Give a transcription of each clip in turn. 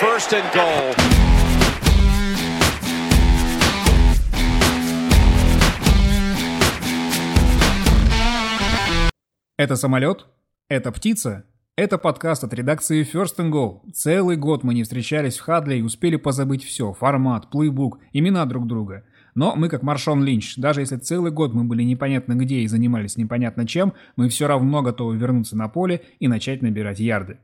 first and goal. Это самолет? Это птица? Это подкаст от редакции First and Go. Целый год мы не встречались в Хадле и успели позабыть все. Формат, плейбук, имена друг друга. Но мы как Маршон Линч. Даже если целый год мы были непонятно где и занимались непонятно чем, мы все равно готовы вернуться на поле и начать набирать ярды.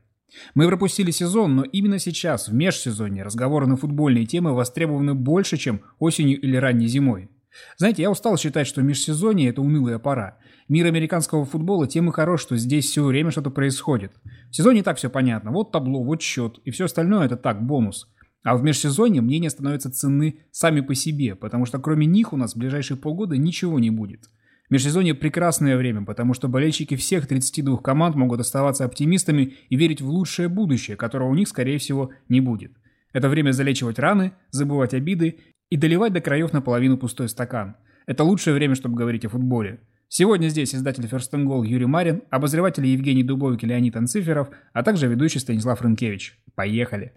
Мы пропустили сезон, но именно сейчас, в межсезонье, разговоры на футбольные темы востребованы больше, чем осенью или ранней зимой. Знаете, я устал считать, что межсезонье – это унылая пора. Мир американского футбола тем и хорош, что здесь все время что-то происходит. В сезоне так все понятно. Вот табло, вот счет, и все остальное – это так, бонус. А в межсезонье мнения становятся ценны сами по себе, потому что кроме них у нас в ближайшие полгода ничего не будет. Межсезонье – прекрасное время, потому что болельщики всех 32 команд могут оставаться оптимистами и верить в лучшее будущее, которого у них, скорее всего, не будет. Это время залечивать раны, забывать обиды и доливать до краев наполовину пустой стакан. Это лучшее время, чтобы говорить о футболе. Сегодня здесь издатель First and Goal Юрий Марин, обозреватели Евгений Дубовик и Леонид Анциферов, а также ведущий Станислав Рынкевич. Поехали!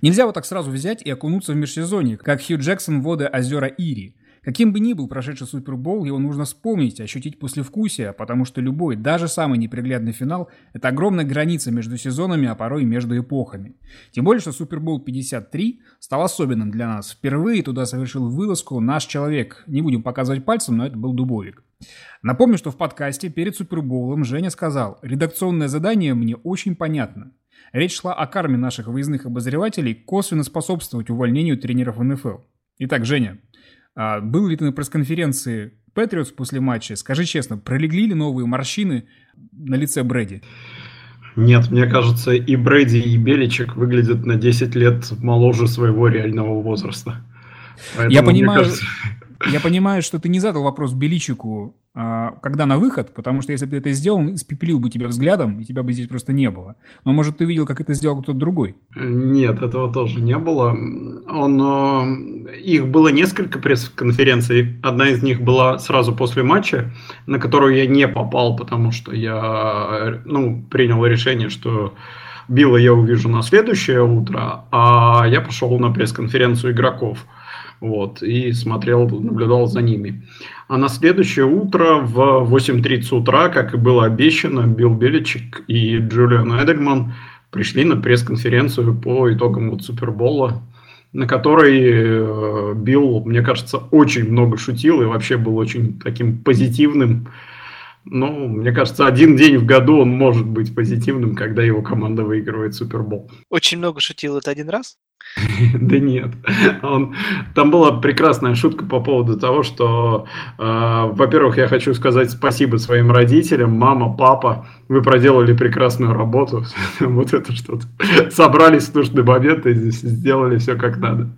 Нельзя вот так сразу взять и окунуться в межсезонье, как Хью Джексон в воды озера Ири. Каким бы ни был прошедший Супербол, его нужно вспомнить, ощутить послевкусие, потому что любой, даже самый неприглядный финал – это огромная граница между сезонами, а порой между эпохами. Тем более, что Супербол 53 стал особенным для нас. Впервые туда совершил вылазку наш человек. Не будем показывать пальцем, но это был Дубовик. Напомню, что в подкасте перед Суперболом Женя сказал «Редакционное задание мне очень понятно». Речь шла о карме наших выездных обозревателей косвенно способствовать увольнению тренеров НФЛ. Итак, Женя, а был ли ты на пресс-конференции Патриотс после матча? Скажи честно, пролегли ли новые морщины на лице Брэди? Нет, мне кажется, и Брэди, и Беличек выглядят на 10 лет моложе своего реального возраста. Поэтому, я понимаю, кажется... я понимаю, что ты не задал вопрос Беличику а, когда на выход, потому что если бы ты это сделал, он испепелил бы тебя взглядом, и тебя бы здесь просто не было. Но, может, ты видел, как это сделал кто-то другой? Нет, этого тоже не было. Он, э, их было несколько пресс-конференций. Одна из них была сразу после матча, на которую я не попал, потому что я ну, принял решение, что Билла я увижу на следующее утро, а я пошел на пресс-конференцию игроков. Вот, и смотрел, наблюдал за ними. А на следующее утро в 8.30 утра, как и было обещано, Билл Беличик и Джулиан Эдельман пришли на пресс-конференцию по итогам вот Супербола, на которой э, Билл, мне кажется, очень много шутил и вообще был очень таким позитивным. Ну, мне кажется, один день в году он может быть позитивным, когда его команда выигрывает Супербол. Очень много шутил это один раз? Да нет. Он, там была прекрасная шутка по поводу того, что, э, во-первых, я хочу сказать спасибо своим родителям, мама, папа, вы проделали прекрасную работу. вот это что-то. Собрались в нужный момент и сделали все как надо.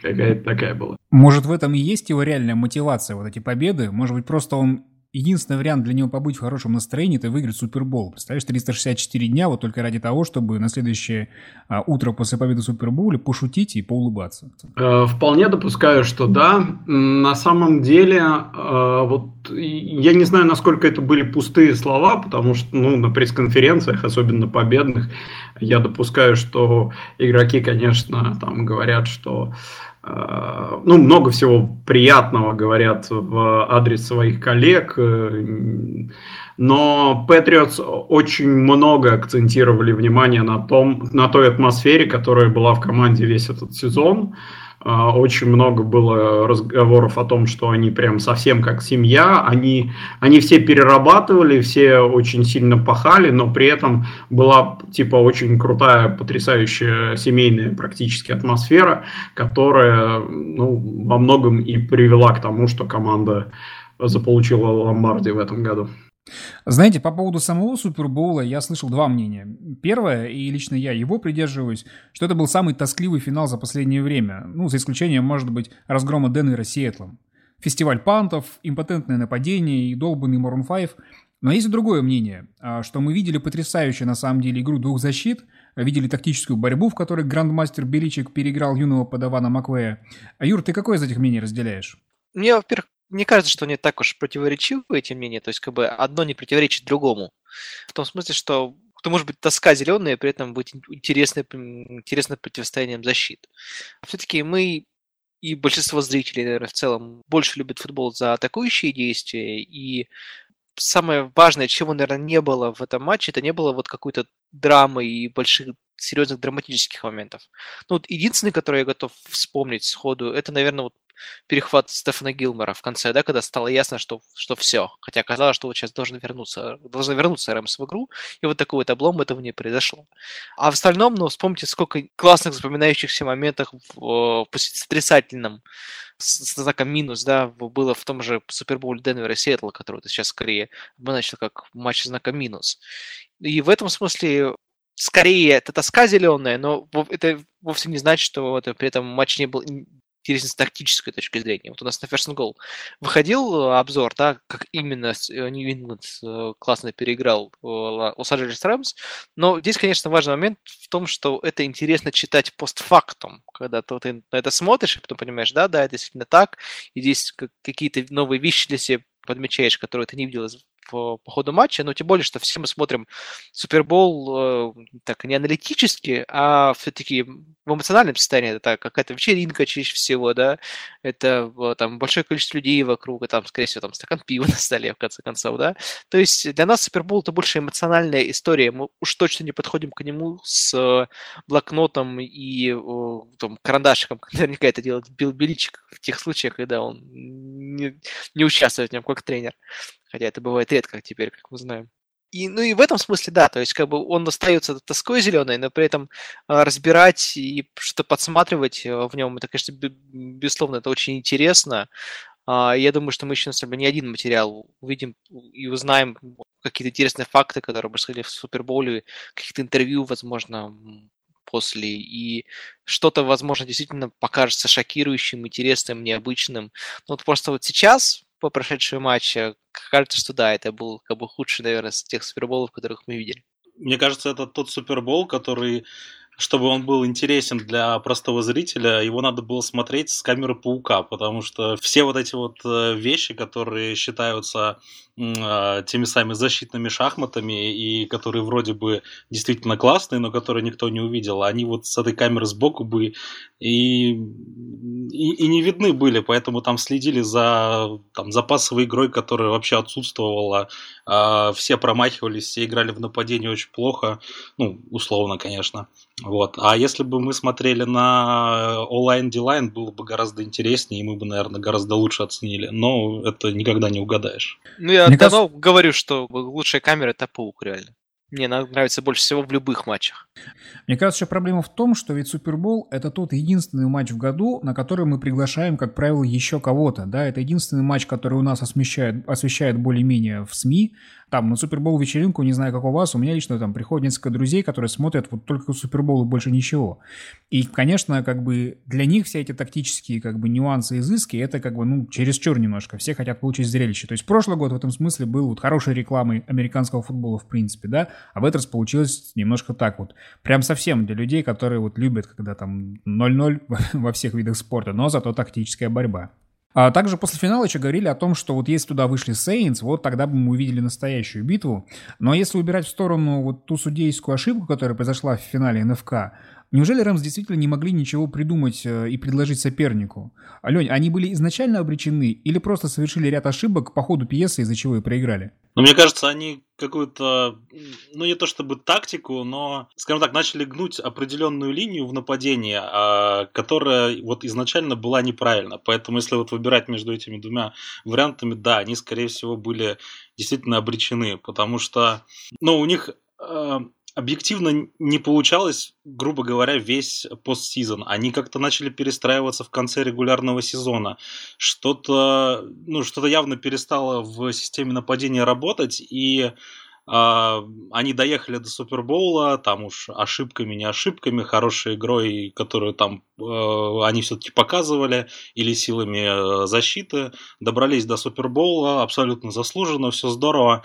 Какая-то такая была. Может, в этом и есть его реальная мотивация, вот эти победы? Может быть, просто он единственный вариант для него побыть в хорошем настроении – это выиграть Супербол. Представляешь, 364 дня вот только ради того, чтобы на следующее а, утро после победы в Суперболе пошутить и поулыбаться. Э, вполне допускаю, что да. На самом деле, э, вот я не знаю, насколько это были пустые слова, потому что ну, на пресс-конференциях, особенно победных, я допускаю, что игроки, конечно, там говорят, что ну, много всего приятного говорят в адрес своих коллег, э, но Patriots очень много акцентировали внимание на, том, на той атмосфере, которая была в команде весь этот сезон. А, очень много было разговоров о том, что они прям совсем как семья, они, они все перерабатывали, все очень сильно пахали, но при этом была типа очень крутая, потрясающая семейная практически атмосфера, которая ну, во многом и привела к тому, что команда заполучила Ломбарди в этом году. Знаете, по поводу самого Супербоула я слышал два мнения. Первое, и лично я его придерживаюсь, что это был самый тоскливый финал за последнее время. Ну, за исключением, может быть, разгрома Денвера Сиэтлом. Фестиваль пантов, импотентное нападение и долбанный Морон 5. Но есть и другое мнение, а, что мы видели потрясающую на самом деле игру двух защит, видели тактическую борьбу, в которой грандмастер Беличек переиграл юного подавана Маквея. Юр, ты какое из этих мнений разделяешь? Мне, во-первых, мне кажется, что они так уж противоречивы, эти мнения, то есть как бы одно не противоречит другому. В том смысле, что это может быть тоска зеленая, при этом быть интересным, интересным противостоянием защит. Все-таки мы и большинство зрителей, наверное, в целом больше любят футбол за атакующие действия, и самое важное, чего, наверное, не было в этом матче, это не было вот какой-то драмы и больших серьезных драматических моментов. Ну, вот единственный, который я готов вспомнить сходу, это, наверное, вот перехват Стефана Гилмора в конце, да, когда стало ясно, что, что все. Хотя казалось, что вот сейчас должен вернуться, должен вернуться Рэмс в игру, и вот такой вот облом этого не произошло. А в остальном, ну, вспомните, сколько классных запоминающихся моментов в, пусть отрицательном с знаком минус, да, было в том же Супербоуле Денвера и Сиэтла, который ты сейчас скорее обозначил как матч знака минус. И в этом смысле скорее это тоска зеленая, но это вовсе не значит, что это, при этом матч не был интересен с тактической точки зрения. Вот у нас на First Goal выходил э, обзор, да, как именно Нью Ингланд э, э, классно переиграл Лос-Анджелес Рэмс, но здесь, конечно, важный момент в том, что это интересно читать постфактум, когда ты, ты на это смотришь и потом понимаешь, да, да, это действительно так, и здесь какие-то новые вещи для себя подмечаешь, которые ты не видел по, по ходу матча, но тем более, что все мы смотрим Супербол э, так не аналитически, а все-таки в эмоциональном состоянии. Это какая-то вечеринка чаще всего, да, это там большое количество людей вокруг, и там, скорее всего, там стакан пива на столе, в конце концов, да. То есть для нас Супербол это больше эмоциональная история. Мы уж точно не подходим к нему с блокнотом и там, карандашиком, наверняка это делает Билл Беличик в тех случаях, когда он не, не участвует в нем как тренер хотя это бывает редко теперь, как мы знаем. И, ну и в этом смысле, да, то есть как бы он остается тоской зеленой, но при этом э, разбирать и что-то подсматривать э, в нем, это, конечно, безусловно, это очень интересно. Э, я думаю, что мы еще, на самом деле, не один материал увидим и узнаем какие-то интересные факты, которые происходили в Суперболе, каких-то интервью, возможно, после, и что-то, возможно, действительно покажется шокирующим, интересным, необычным. Но вот просто вот сейчас, по прошедшему матчу, кажется, что да, это был как бы худший, наверное, из тех суперболов, которых мы видели. Мне кажется, это тот супербол, который чтобы он был интересен для простого зрителя, его надо было смотреть с камеры паука, потому что все вот эти вот э, вещи, которые считаются э, теми самыми защитными шахматами и которые вроде бы действительно классные, но которые никто не увидел, они вот с этой камеры сбоку бы и, и, и не видны были, поэтому там следили за там, запасовой игрой, которая вообще отсутствовала, э, все промахивались, все играли в нападении очень плохо, ну, условно, конечно. Вот. А если бы мы смотрели на онлайн D-Line, было бы гораздо интереснее, и мы бы, наверное, гораздо лучше оценили. Но это никогда не угадаешь. Ну, я Мне давно кажется... говорю, что лучшая камера это паук, реально. Мне нравится больше всего в любых матчах. Мне кажется, еще проблема в том, что ведь Супербол – это тот единственный матч в году, на который мы приглашаем, как правило, еще кого-то. Да? Это единственный матч, который у нас освещает, освещает более-менее в СМИ. Там на Супербол вечеринку, не знаю, как у вас, у меня лично там приходит несколько друзей, которые смотрят вот только Супербол и больше ничего. И, конечно, как бы для них все эти тактические как бы нюансы, изыски, это как бы, ну, чересчур немножко. Все хотят получить зрелище. То есть прошлый год в этом смысле был вот хорошей рекламой американского футбола в принципе, да, а в этот раз получилось немножко так вот. Прям совсем для людей, которые вот любят, когда там 0-0 во всех видах спорта, но зато тактическая борьба. А также после финала еще говорили о том, что вот если туда вышли Сейнс, вот тогда бы мы увидели настоящую битву. Но если убирать в сторону вот ту судейскую ошибку, которая произошла в финале НФК, Неужели Рэмс действительно не могли ничего придумать э, и предложить сопернику? Алень, они были изначально обречены или просто совершили ряд ошибок по ходу пьесы, из-за чего и проиграли? Ну, мне кажется, они какую-то, ну не то чтобы тактику, но, скажем так, начали гнуть определенную линию в нападении, а, которая вот изначально была неправильна. Поэтому, если вот выбирать между этими двумя вариантами, да, они, скорее всего, были действительно обречены, потому что, ну, у них э, объективно не получалось, грубо говоря, весь постсезон. Они как-то начали перестраиваться в конце регулярного сезона. Что-то, ну, что-то явно перестало в системе нападения работать, и Uh, они доехали до Супербоула, там уж ошибками, не ошибками, хорошей игрой, которую там uh, они все-таки показывали, или силами uh, защиты, добрались до Супербоула, абсолютно заслуженно, все здорово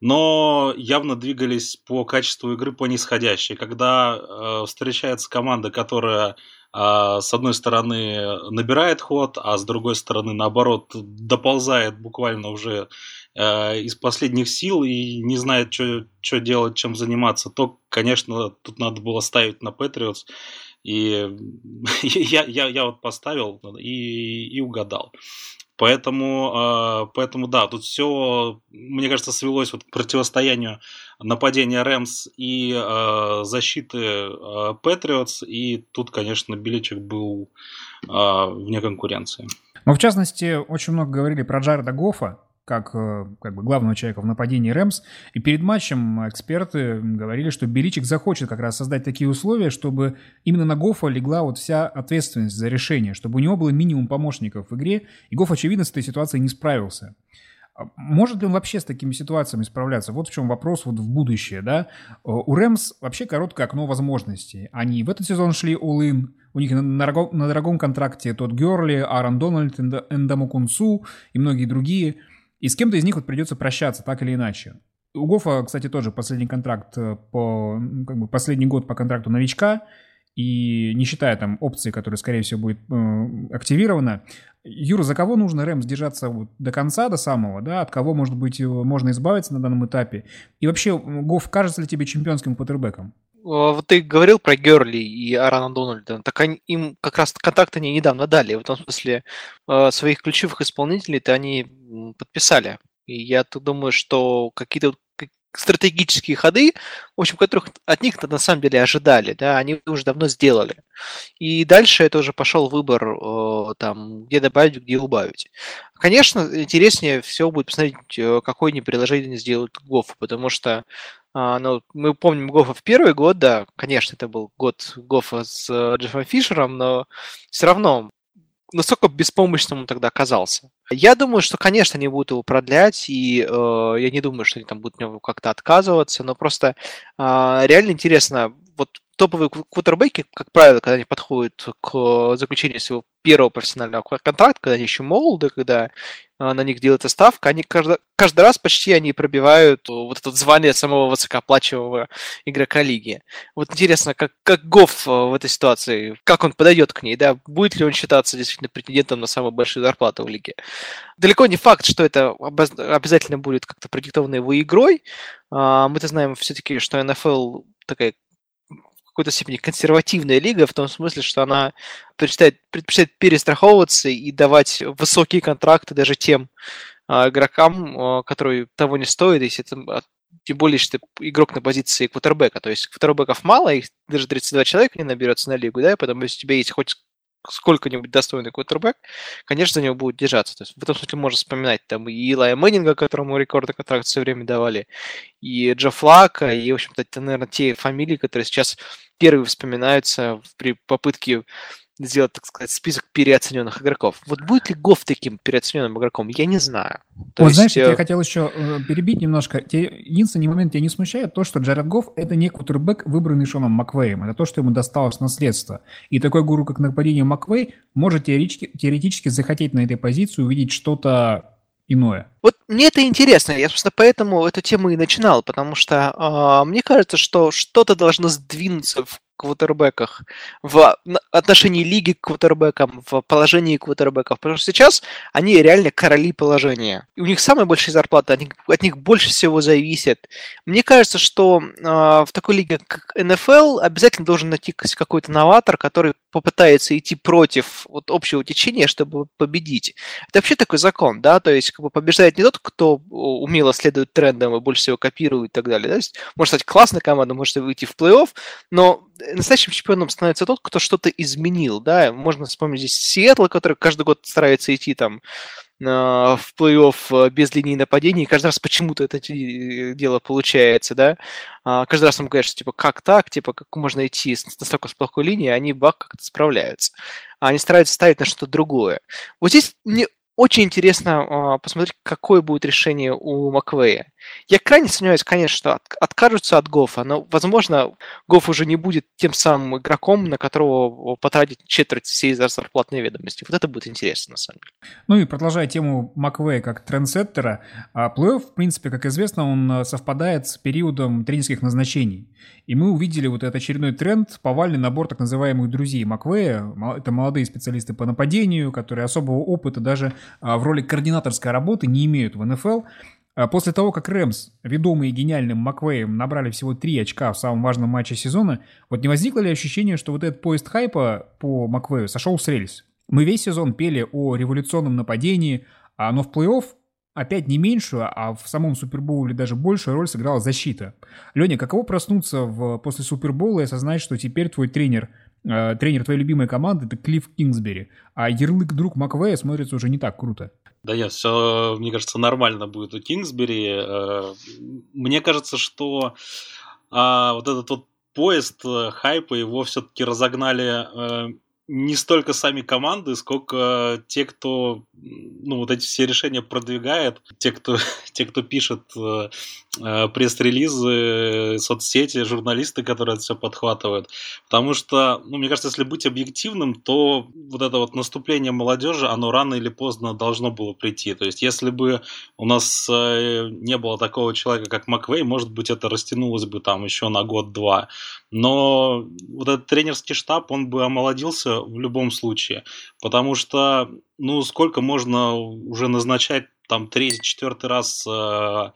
но явно двигались по качеству игры по нисходящей. Когда э, встречается команда, которая а, с одной стороны набирает ход, а с другой стороны, наоборот, доползает буквально уже э, из последних сил и не знает, что делать, чем заниматься, то, конечно, тут надо было ставить на Патриотс. И я, я, я вот поставил и, и угадал. Поэтому, а, поэтому да, тут все, мне кажется, свелось вот к противостоянию нападения Рэмс и э, защиты Патриотс, и тут, конечно, Беличек был э, вне конкуренции. Но в частности, очень много говорили про Джареда Гофа, как, э, как бы главного человека в нападении Рэмс. И перед матчем эксперты говорили, что Беличик захочет как раз создать такие условия, чтобы именно на Гофа легла вот вся ответственность за решение, чтобы у него было минимум помощников в игре, и Гоф, очевидно, с этой ситуацией не справился. А может ли он вообще с такими ситуациями справляться? Вот в чем вопрос вот в будущее, да? У Рэмс вообще короткое окно возможностей. Они в этот сезон шли all-in, у них на, на, на дорогом контракте тот Герли, Аарон Дональд, Эндаму Кунсу и многие другие – и с кем-то из них вот придется прощаться, так или иначе. У Гофа, кстати, тоже последний контракт э, по, как бы последний год по контракту новичка, и не считая там опции, которая, скорее всего, будет э, активирована. Юра, за кого нужно Рэмс держаться вот до конца, до самого, да, от кого, может быть, можно избавиться на данном этапе? И вообще, Гоф кажется ли тебе чемпионским квотербеком? Вот ты говорил про Герли и Арана Дональда, так они, им как раз контакт они недавно дали. В том смысле, э, своих ключевых исполнителей-то они подписали. И я думаю, что какие-то стратегические ходы, в общем, которых от них на самом деле ожидали, да, они уже давно сделали. И дальше это уже пошел выбор, э, там, где добавить, где убавить. Конечно, интереснее всего будет посмотреть, какое они приложение сделают Гофф, потому что а, ну, мы помним Гофа в первый год, да, конечно, это был год Гофа с э, Джеффом Фишером, но все равно насколько беспомощным он тогда оказался. Я думаю, что, конечно, они будут его продлять, и э, я не думаю, что они там будут него как-то отказываться, но просто э, реально интересно, вот топовые квотербеки, как правило, когда они подходят к заключению своего первого профессионального контракта, когда они еще молоды, когда а, на них делается ставка, они каждый, каждый раз почти они пробивают вот это звание самого высокооплачиваемого игрока лиги. Вот интересно, как, как Гофф в этой ситуации, как он подойдет к ней, да, будет ли он считаться действительно претендентом на самую большую зарплату в лиге. Далеко не факт, что это обязательно будет как-то продиктовано его игрой. А, мы-то знаем все-таки, что НФЛ такая какой-то степени консервативная лига, в том смысле, что она предпочитает, предпочитает перестраховываться и давать высокие контракты даже тем э, игрокам, э, которые того не стоят, если это а, тем более, что игрок на позиции квотербека. То есть квотербеков мало, их даже 32 человека не наберется на лигу, да, и потом, если у тебя есть хоть сколько-нибудь достойный квотербек, конечно, за него будут держаться. То есть в этом смысле можно вспоминать там и Илая Мэннинга, которому рекорды контракта все время давали, и Джо Флака, и, в общем-то, это, наверное, те фамилии, которые сейчас первые вспоминаются при попытке сделать, так сказать, список переоцененных игроков. Вот будет ли Гоф таким переоцененным игроком, я не знаю. То вот есть... знаешь, я э, хотел еще э, перебить немножко. Единственный момент тебя не смущает то, что Джаред Гофф — это не кутербэк, выбранный Шоном Маквеем. Это то, что ему досталось наследство. И такой гуру, как нападение Маквей, может теоретически, теоретически захотеть на этой позиции увидеть что-то иное. Вот мне это интересно, я, собственно, поэтому эту тему и начинал, потому что э, мне кажется, что что-то должно сдвинуться в квотербеках, в отношении лиги к квотербекам, в положении квотербеков. Потому что сейчас они реально короли положения. И у них самые большие зарплаты, они, от них больше всего зависит. Мне кажется, что э, в такой лиге, как НФЛ, обязательно должен найти какой-то новатор, который попытается идти против вот общего течения, чтобы победить. Это вообще такой закон, да, то есть как бы побеждает не тот, кто умело следует трендам и больше всего копирует и так далее. Да? То есть, может стать классной командой, может выйти в плей-офф, но настоящим чемпионом становится тот, кто что-то изменил, да, можно вспомнить здесь Сиэтл, который каждый год старается идти там в плей-офф без линии нападения, и каждый раз почему-то это дело получается, да. А, каждый раз им говорят, что типа как так, типа как можно идти с настолько с плохой линии, они бак как-то справляются. А они стараются ставить на что-то другое. Вот здесь мне очень интересно э, посмотреть, какое будет решение у Маквея. Я крайне сомневаюсь, конечно, что от, откажутся от Гофа, но, возможно, Гоф уже не будет тем самым игроком, на которого потратить четверть всей зарплатной ведомости. Вот это будет интересно, на самом деле. Ну и продолжая тему Маквея как трендсеттера, а плей-офф, в принципе, как известно, он совпадает с периодом тренерских назначений. И мы увидели вот этот очередной тренд, повальный набор так называемых друзей Маквея. Это молодые специалисты по нападению, которые особого опыта даже а, в роли координаторской работы не имеют в НФЛ. А после того, как Рэмс, ведомые гениальным Маквеем, набрали всего 3 очка в самом важном матче сезона, вот не возникло ли ощущение, что вот этот поезд хайпа по Маквею сошел с рельс? Мы весь сезон пели о революционном нападении, а но в плей-офф опять не меньшую, а в самом Супербоуле даже большую роль сыграла защита. Леня, каково проснуться в, после Супербоула и осознать, что теперь твой тренер, э, тренер твоей любимой команды, это Клифф Кингсбери, а ярлык друг Маквея смотрится уже не так круто? Да нет, все, мне кажется, нормально будет у Кингсбери. Э, мне кажется, что а, вот этот вот поезд э, хайпа его все-таки разогнали не столько сами команды, сколько те, кто ну, вот эти все решения продвигает, те, кто, те, кто пишет э, э, пресс-релизы, соцсети, журналисты, которые это все подхватывают. Потому что, ну, мне кажется, если быть объективным, то вот это вот наступление молодежи, оно рано или поздно должно было прийти. То есть, если бы у нас э, не было такого человека, как Маквей, может быть, это растянулось бы там еще на год-два. Но вот этот тренерский штаб, он бы омолодился в любом случае. Потому что, ну, сколько можно уже назначать там третий, четвертый раз э,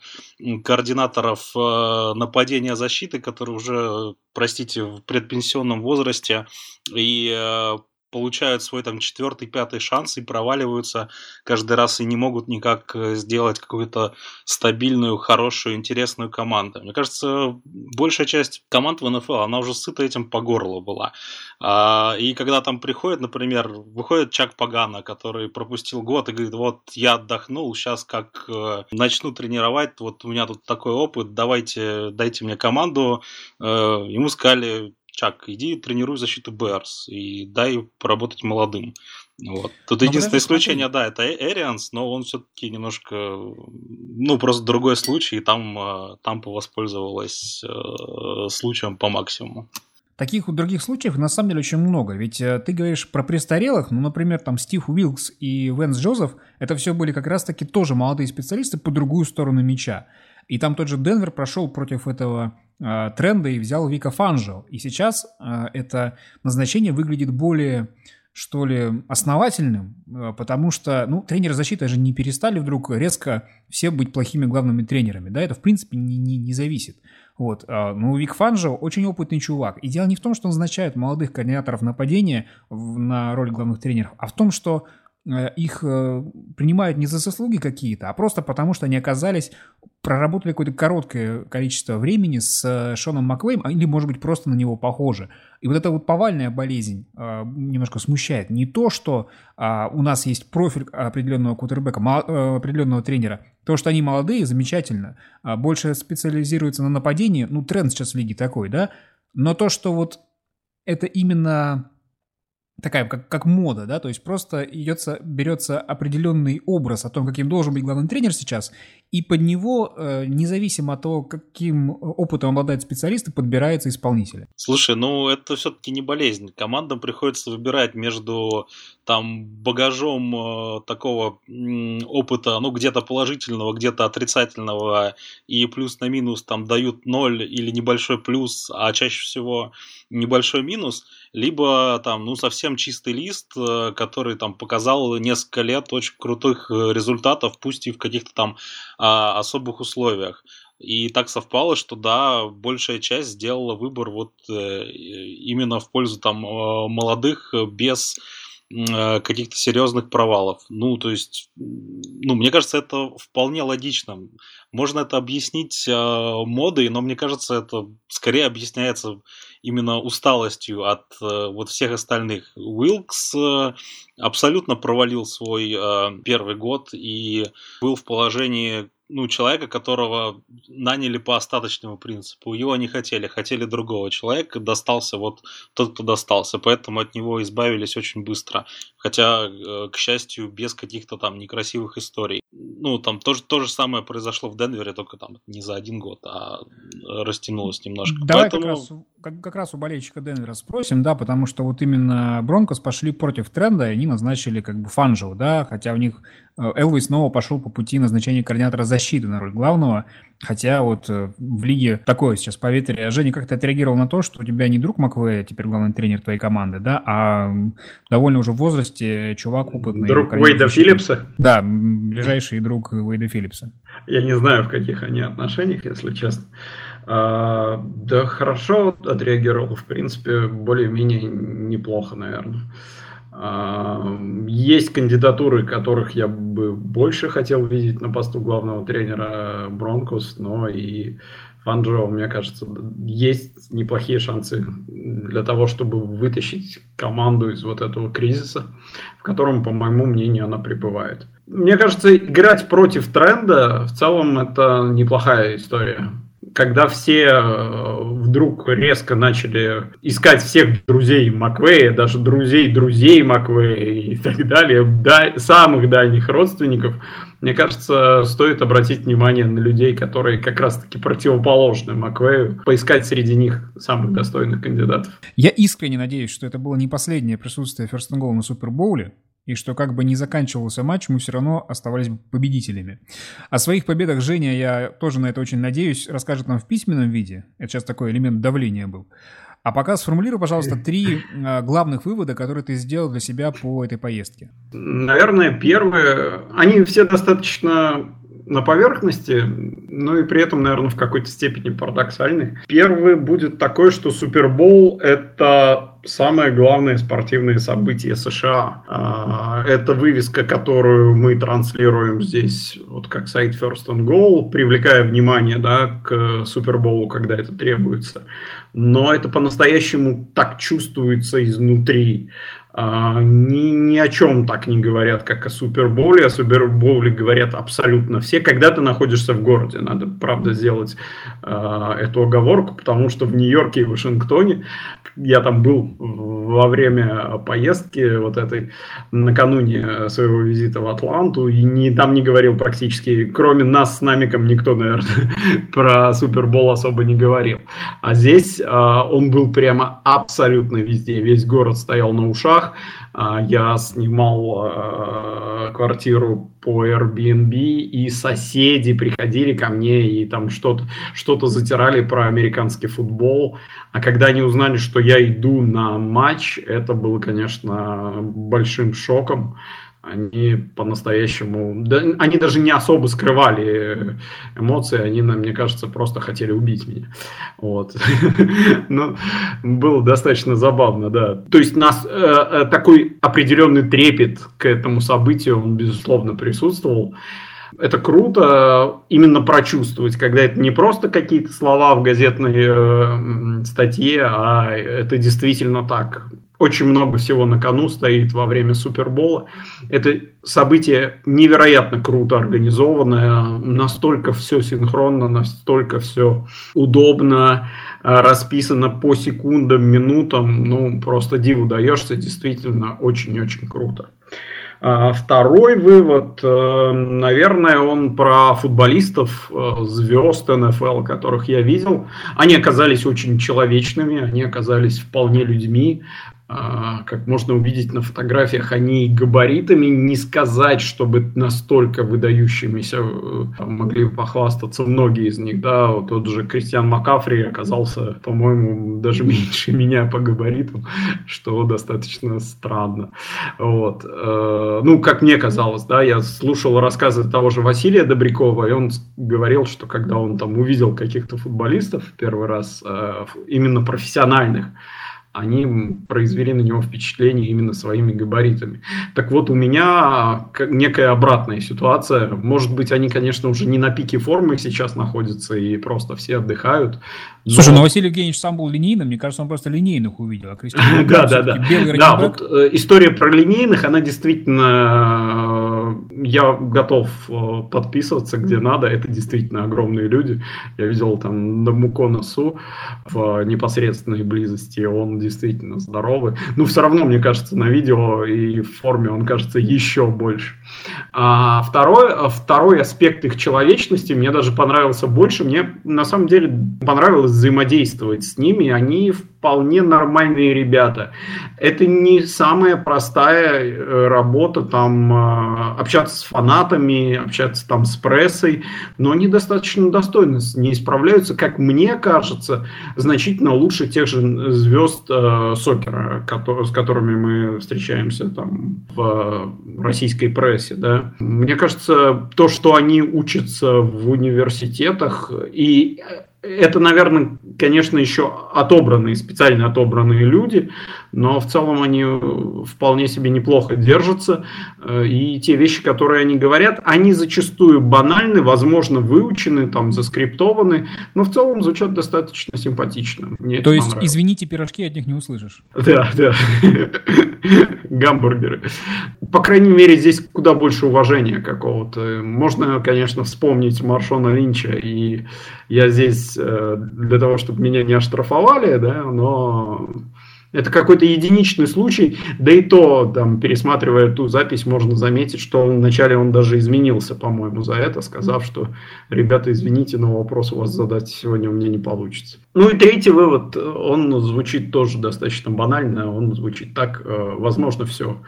координаторов э, нападения защиты, которые уже, простите, в предпенсионном возрасте и э, получают свой там четвертый, пятый шанс и проваливаются каждый раз и не могут никак э, сделать какую-то стабильную, хорошую, интересную команду. Мне кажется, большая часть команд в НФЛ, она уже сыта этим по горло была. А, и когда там приходит, например, выходит Чак Пагана, который пропустил год и говорит, вот я отдохнул, сейчас как э, начну тренировать, вот у меня тут такой опыт, давайте, дайте мне команду. Э, ему сказали, Чак, иди тренируй защиту Берс и дай поработать молодым. Вот. Тут но ну, единственное исключение, да, это Эрианс, но он все-таки немножко, ну, просто другой случай, и там э, Тампа воспользовалась э, случаем по максимуму. Таких других случаев на самом деле очень много. Ведь э, ты говоришь про престарелых, ну, например, там Стив Уилкс и Венс Джозеф, это все были как раз-таки тоже молодые специалисты по другую сторону мяча. И там тот же Денвер прошел против этого э, тренда и взял Вика Фанжо. И сейчас э, это назначение выглядит более что ли, основательным, э, потому что, ну, тренеры защиты же не перестали вдруг резко все быть плохими главными тренерами, да, это, в принципе, не, не, не зависит. Вот, а, ну, Вик Фанжо очень опытный чувак, и дело не в том, что он назначает молодых координаторов нападения на роль главных тренеров, а в том, что Э, их э, принимают не за заслуги какие-то, а просто потому, что они оказались, проработали какое-то короткое количество времени с э, Шоном Маквейм, или, может быть, просто на него похожи. И вот эта вот повальная болезнь немножко смущает. Не то, что у нас есть профиль определенного кутербека, определенного тренера, то, что они молодые, замечательно, больше специализируются на нападении, ну, тренд сейчас в лиге такой, да, но то, что вот это именно такая как, как мода, да, то есть просто идется, берется определенный образ о том, каким должен быть главный тренер сейчас, и под него, э, независимо от того, каким опытом обладает специалист, подбирается исполнитель. Слушай, ну это все-таки не болезнь. Командам приходится выбирать между там багажом э, такого м, опыта, ну где-то положительного, где-то отрицательного, и плюс на минус там дают ноль или небольшой плюс, а чаще всего небольшой минус, либо там, ну, совсем чистый лист, э, который там показал несколько лет очень крутых э, результатов, пусть и в каких-то там а, особых условиях. И так совпало, что да, большая часть сделала выбор вот э, именно в пользу там э, молодых без э, каких-то серьезных провалов. Ну, то есть, ну, мне кажется, это вполне логично. Можно это объяснить э, модой, но мне кажется, это скорее объясняется именно усталостью от э, вот всех остальных. Уилкс э, абсолютно провалил свой э, первый год и был в положении ну, человека, которого наняли по остаточному принципу. Его не хотели, хотели другого человека, достался вот тот, кто достался, поэтому от него избавились очень быстро. Хотя, э, к счастью, без каких-то там некрасивых историй. Ну, там тоже то же самое произошло в Денвере, только там не за один год, а растянулось немножко. Давай поэтому... как, раз, как, как раз у болельщика Денвера спросим, да, потому что вот именно Бронкос пошли против тренда, и они назначили как бы Фанжел, да, хотя у них Э, Элвис снова пошел по пути назначения координатора защиты на роль главного, хотя вот э, в лиге такое сейчас поветрие. Женя, как ты отреагировал на то, что у тебя не друг Маквея, теперь главный тренер твоей команды, да, а довольно уже в возрасте чувак опытный. Друг Уэйда Филлипса? Да, ближайший друг Уэйда Филлипса. Я не знаю, в каких они отношениях, если честно. А, да хорошо отреагировал, в принципе, более-менее неплохо, наверное. Есть кандидатуры, которых я бы больше хотел видеть на посту главного тренера Бронкос, но и Фанджо, мне кажется, есть неплохие шансы для того, чтобы вытащить команду из вот этого кризиса, в котором, по моему мнению, она пребывает. Мне кажется, играть против тренда в целом это неплохая история когда все э, вдруг резко начали искать всех друзей Маквея, даже друзей друзей Маквея и так далее, да, самых дальних родственников, мне кажется, стоит обратить внимание на людей, которые как раз-таки противоположны Маквею, поискать среди них самых достойных кандидатов. Я искренне надеюсь, что это было не последнее присутствие First Goal на Супербоуле, и что как бы не заканчивался матч, мы все равно оставались победителями. О своих победах Женя, я тоже на это очень надеюсь, расскажет нам в письменном виде. Это сейчас такой элемент давления был. А пока сформулируй, пожалуйста, три э, главных вывода, которые ты сделал для себя по этой поездке. Наверное, первое, они все достаточно на поверхности, но и при этом, наверное, в какой-то степени парадоксальный. Первый будет такой, что Супербол – это самое главное спортивное событие США. А, это вывеска, которую мы транслируем здесь, вот как сайт First and Goal, привлекая внимание да, к Суперболу, когда это требуется. Но это по-настоящему так чувствуется изнутри. А, ни, ни о чем так не говорят, как о Суперболе. О Суперболе говорят абсолютно все. Когда ты находишься в городе, надо, правда, сделать э, эту оговорку, потому что в Нью-Йорке и Вашингтоне, я там был во время поездки вот этой, накануне своего визита в Атланту, и не, там не говорил практически, кроме нас с Намиком, никто, наверное, про Супербол особо не говорил. А здесь э, он был прямо абсолютно везде. Весь город стоял на ушах, а, я снимал а, квартиру по Airbnb, и соседи приходили ко мне и там что-то что затирали про американский футбол. А когда они узнали, что я иду на матч, это было, конечно, большим шоком они по-настоящему, да, они даже не особо скрывали эмоции, они, мне кажется, просто хотели убить меня. Вот. Но ну, было достаточно забавно, да. То есть нас э, э, такой определенный трепет к этому событию, он, безусловно, присутствовал. Это круто именно прочувствовать, когда это не просто какие-то слова в газетной э, статье, а это действительно так очень много всего на кону стоит во время Супербола. Это событие невероятно круто организованное, настолько все синхронно, настолько все удобно, э, расписано по секундам, минутам. Ну, просто диву даешься, действительно очень-очень круто. А второй вывод, э, наверное, он про футболистов, э, звезд НФЛ, которых я видел. Они оказались очень человечными, они оказались вполне людьми, а, как можно увидеть на фотографиях, они габаритами не сказать, чтобы настолько выдающимися э, могли похвастаться многие из них. Да, вот тот же Кристиан Макафри оказался, по-моему, даже меньше меня по габаритам, что достаточно странно. Вот. Э, ну, как мне казалось, да, я слушал рассказы того же Василия Добрякова, и он говорил, что когда он там увидел каких-то футболистов первый раз, э, именно профессиональных, они произвели на него впечатление именно своими габаритами. Так вот, у меня некая обратная ситуация. Может быть, они, конечно, уже не на пике формы сейчас находятся и просто все отдыхают. Но... Слушай, ну Василий Евгеньевич сам был линейным, мне кажется, он просто линейных увидел. А да, да, да. Да, вот э, история про линейных, она действительно э, я готов э, подписываться где надо. Это действительно огромные люди. Я видел там на Муконосу в непосредственной близости. Он действительно здоровый. Но все равно, мне кажется, на видео и в форме он кажется еще больше. А второй, второй аспект их человечности мне даже понравился больше. Мне на самом деле понравилось взаимодействовать с ними. Они вполне нормальные ребята. Это не самая простая э, работа, там, э, общаться с фанатами, общаться там с прессой, но они достаточно достойно не исправляются, как мне кажется, значительно лучше тех же звезд э, сокера, который, с которыми мы встречаемся там в российской прессе, да. Мне кажется, то, что они учатся в университетах и это, наверное, конечно, еще отобранные, специально отобранные люди, но в целом они вполне себе неплохо держатся. Э, и те вещи, которые они говорят, они зачастую банальны, возможно, выучены, там, заскриптованы, но в целом звучат достаточно симпатично. Мне То есть, извините, пирожки от них не услышишь. Да, да. Гамбургеры. По крайней мере, здесь куда больше уважения какого-то. Можно, конечно, вспомнить Маршона Линча и я здесь э, для того, чтобы меня не оштрафовали, да, но это какой-то единичный случай, да и то, там, пересматривая ту запись, можно заметить, что вначале он даже изменился, по-моему, за это, сказав, что, ребята, извините, но вопрос у вас задать сегодня у меня не получится. Ну и третий вывод, он звучит тоже достаточно банально, он звучит так, э, возможно, все.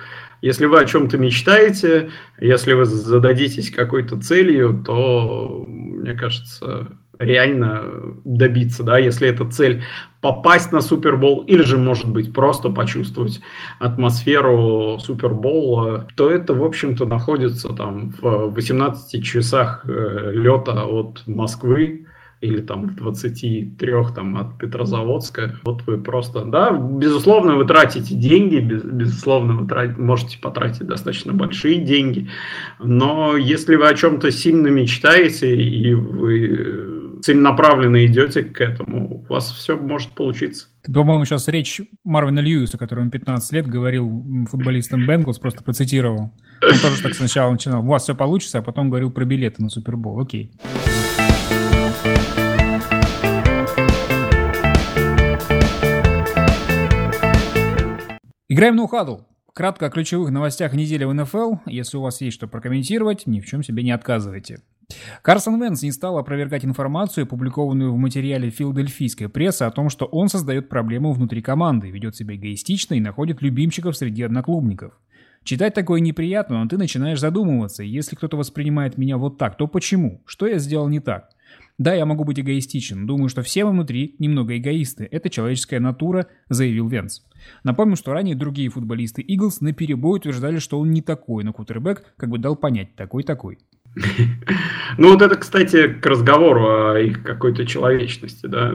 Если вы о чем-то мечтаете, если вы зададитесь какой-то целью, то, мне кажется, реально добиться, да, если эта цель попасть на Супербол или же, может быть, просто почувствовать атмосферу Супербола, то это, в общем-то, находится там в 18 часах э, лета от Москвы или там в 23 там от Петрозаводска. Вот вы просто, да, безусловно, вы тратите деньги, без, безусловно, вы тратите, можете потратить достаточно большие деньги, но если вы о чем-то сильно мечтаете и вы целенаправленно идете к этому, у вас все может получиться. По-моему, сейчас речь Марвина Льюиса, которому 15 лет говорил футболистам Бенглс, просто процитировал. Он тоже так сначала начинал, у вас все получится, а потом говорил про билеты на Супербол. Окей. Играем на ухадл. Кратко о ключевых новостях недели в НФЛ. Если у вас есть что прокомментировать, ни в чем себе не отказывайте. Карсон Венс не стал опровергать информацию, опубликованную в материале филадельфийской прессы о том, что он создает проблему внутри команды, ведет себя эгоистично и находит любимчиков среди одноклубников. Читать такое неприятно, но ты начинаешь задумываться, если кто-то воспринимает меня вот так, то почему? Что я сделал не так? Да, я могу быть эгоистичен. Думаю, что все мы внутри немного эгоисты. Это человеческая натура, заявил Венс. Напомню, что ранее другие футболисты Иглс на перебой утверждали, что он не такой, но кутербэк как бы дал понять, такой-такой. Ну вот это, кстати, к разговору о их какой-то человечности, да.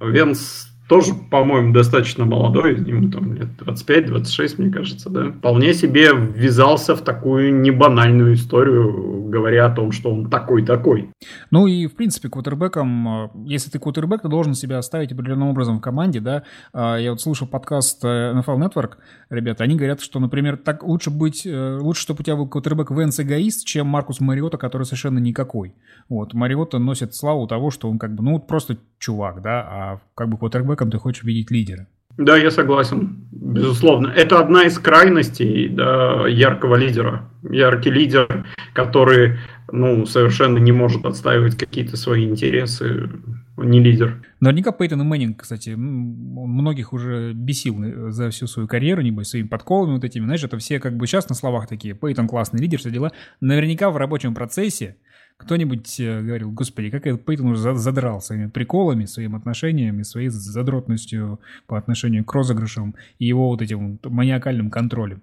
Венс тоже, по-моему, достаточно молодой, ему там лет 25-26, мне кажется, да, вполне себе ввязался в такую небанальную историю, говоря о том, что он такой-такой. Ну и, в принципе, квотербеком, э, если ты квотербек, ты должен себя оставить определенным образом в команде, да. А, я вот слушал подкаст э, NFL Network, ребята, они говорят, что, например, так лучше быть, э, лучше, чтобы у тебя был квотербек Венс эгоист, чем Маркус Мариота, который совершенно никакой. Вот, Мариота носит славу того, что он как бы, ну, просто чувак, да, а как бы квотербеком ты хочешь видеть лидера. Да, я согласен, безусловно. Это одна из крайностей да, яркого лидера. Яркий лидер, который ну, совершенно не может отстаивать какие-то свои интересы, не лидер. Наверняка Пейтон и Мэннинг, кстати, многих уже бесил э, за всю свою карьеру, небось, своими подколами вот этими. Знаешь, это все как бы сейчас на словах такие, Пейтон классный лидер, все дела. Наверняка в рабочем процессе кто-нибудь э, говорил, господи, как этот Пейтон уже задрал своими приколами, своим отношением и своей задротностью по отношению к розыгрышам и его вот этим маниакальным контролем.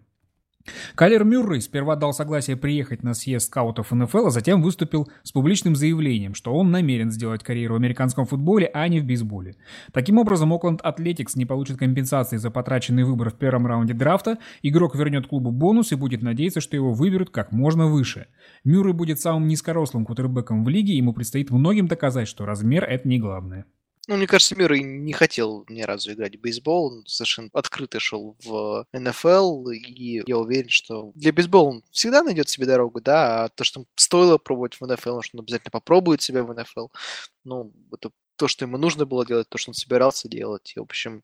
Калер Мюррей сперва дал согласие приехать на съезд скаутов НФЛ, а затем выступил с публичным заявлением, что он намерен сделать карьеру в американском футболе, а не в бейсболе. Таким образом, Окленд Атлетикс не получит компенсации за потраченный выбор в первом раунде драфта, игрок вернет клубу бонус и будет надеяться, что его выберут как можно выше. Мюррей будет самым низкорослым кутербеком в лиге, ему предстоит многим доказать, что размер – это не главное. Ну, мне кажется, Мюррей не хотел ни разу играть в бейсбол, он совершенно открыто шел в НФЛ, и я уверен, что для бейсбола он всегда найдет себе дорогу, да, а то, что стоило пробовать в НФЛ, он обязательно попробует себя в НФЛ, ну, это то, что ему нужно было делать, то, что он собирался делать. И, в общем,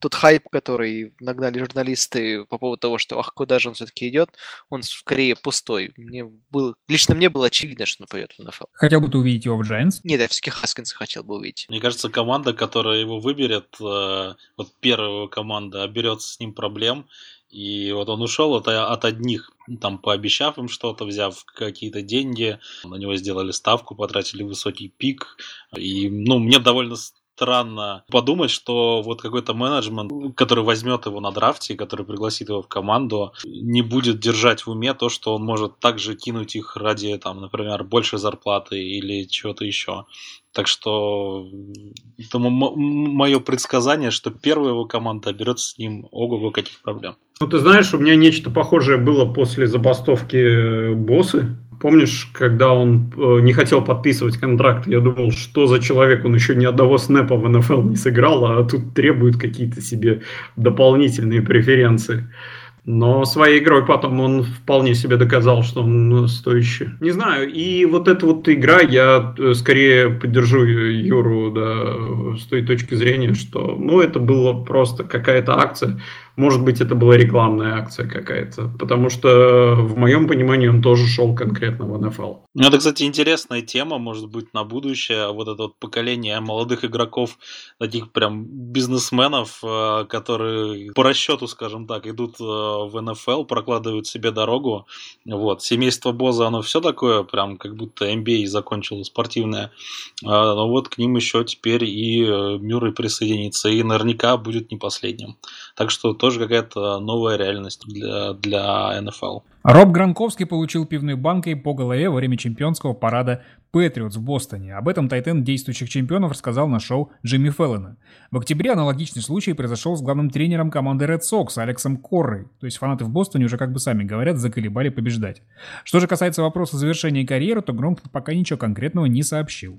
тот хайп, который нагнали журналисты по поводу того, что ах, куда же он все-таки идет, он скорее пустой. Мне был, лично мне было очевидно, что он пойдет в НФЛ. Хотел бы ты увидеть его в Giants? Нет, я все-таки Хаскинса хотел бы увидеть. Мне кажется, команда, которая его выберет, э, вот первая команда, оберется с ним проблем, и вот он ушел от, от одних, там, пообещав им что-то, взяв какие-то деньги, на него сделали ставку, потратили высокий пик. И, ну, мне довольно странно подумать, что вот какой-то менеджмент, который возьмет его на драфте, который пригласит его в команду, не будет держать в уме то, что он может также кинуть их ради, там, например, большей зарплаты или чего-то еще. Так что это мое предсказание, что первая его команда берет с ним ого-го каких проблем. Ну, ты знаешь, у меня нечто похожее было после забастовки боссы Помнишь, когда он э, не хотел подписывать контракт, я думал, что за человек, он еще ни одного снэпа в НФЛ не сыграл, а тут требует какие-то себе дополнительные преференции. Но своей игрой потом он вполне себе доказал, что он стоящий. Не знаю, и вот эта вот игра, я э, скорее поддержу Юру да, с той точки зрения, что ну, это было просто какая-то акция. Может быть, это была рекламная акция какая-то, потому что в моем понимании он тоже шел конкретно в НФЛ. Ну, это, кстати, интересная тема, может быть, на будущее. Вот это вот поколение молодых игроков, таких прям бизнесменов, э, которые по расчету, скажем так, идут э, в НФЛ, прокладывают себе дорогу. Вот. Семейство Боза, оно все такое, прям как будто MBA закончило спортивное. А, но вот к ним еще теперь и э, Мюррей присоединится, и наверняка будет не последним. Так что тоже какая-то новая реальность для, для НФЛ. Роб Гранковский получил пивной банкой по голове во время чемпионского парада Патриотс в Бостоне. Об этом Тайтен действующих чемпионов рассказал на шоу Джимми Феллона. В октябре аналогичный случай произошел с главным тренером команды Red Sox Алексом Коррой. То есть фанаты в Бостоне уже, как бы сами говорят, заколебали побеждать. Что же касается вопроса завершения карьеры, то Гронк пока ничего конкретного не сообщил.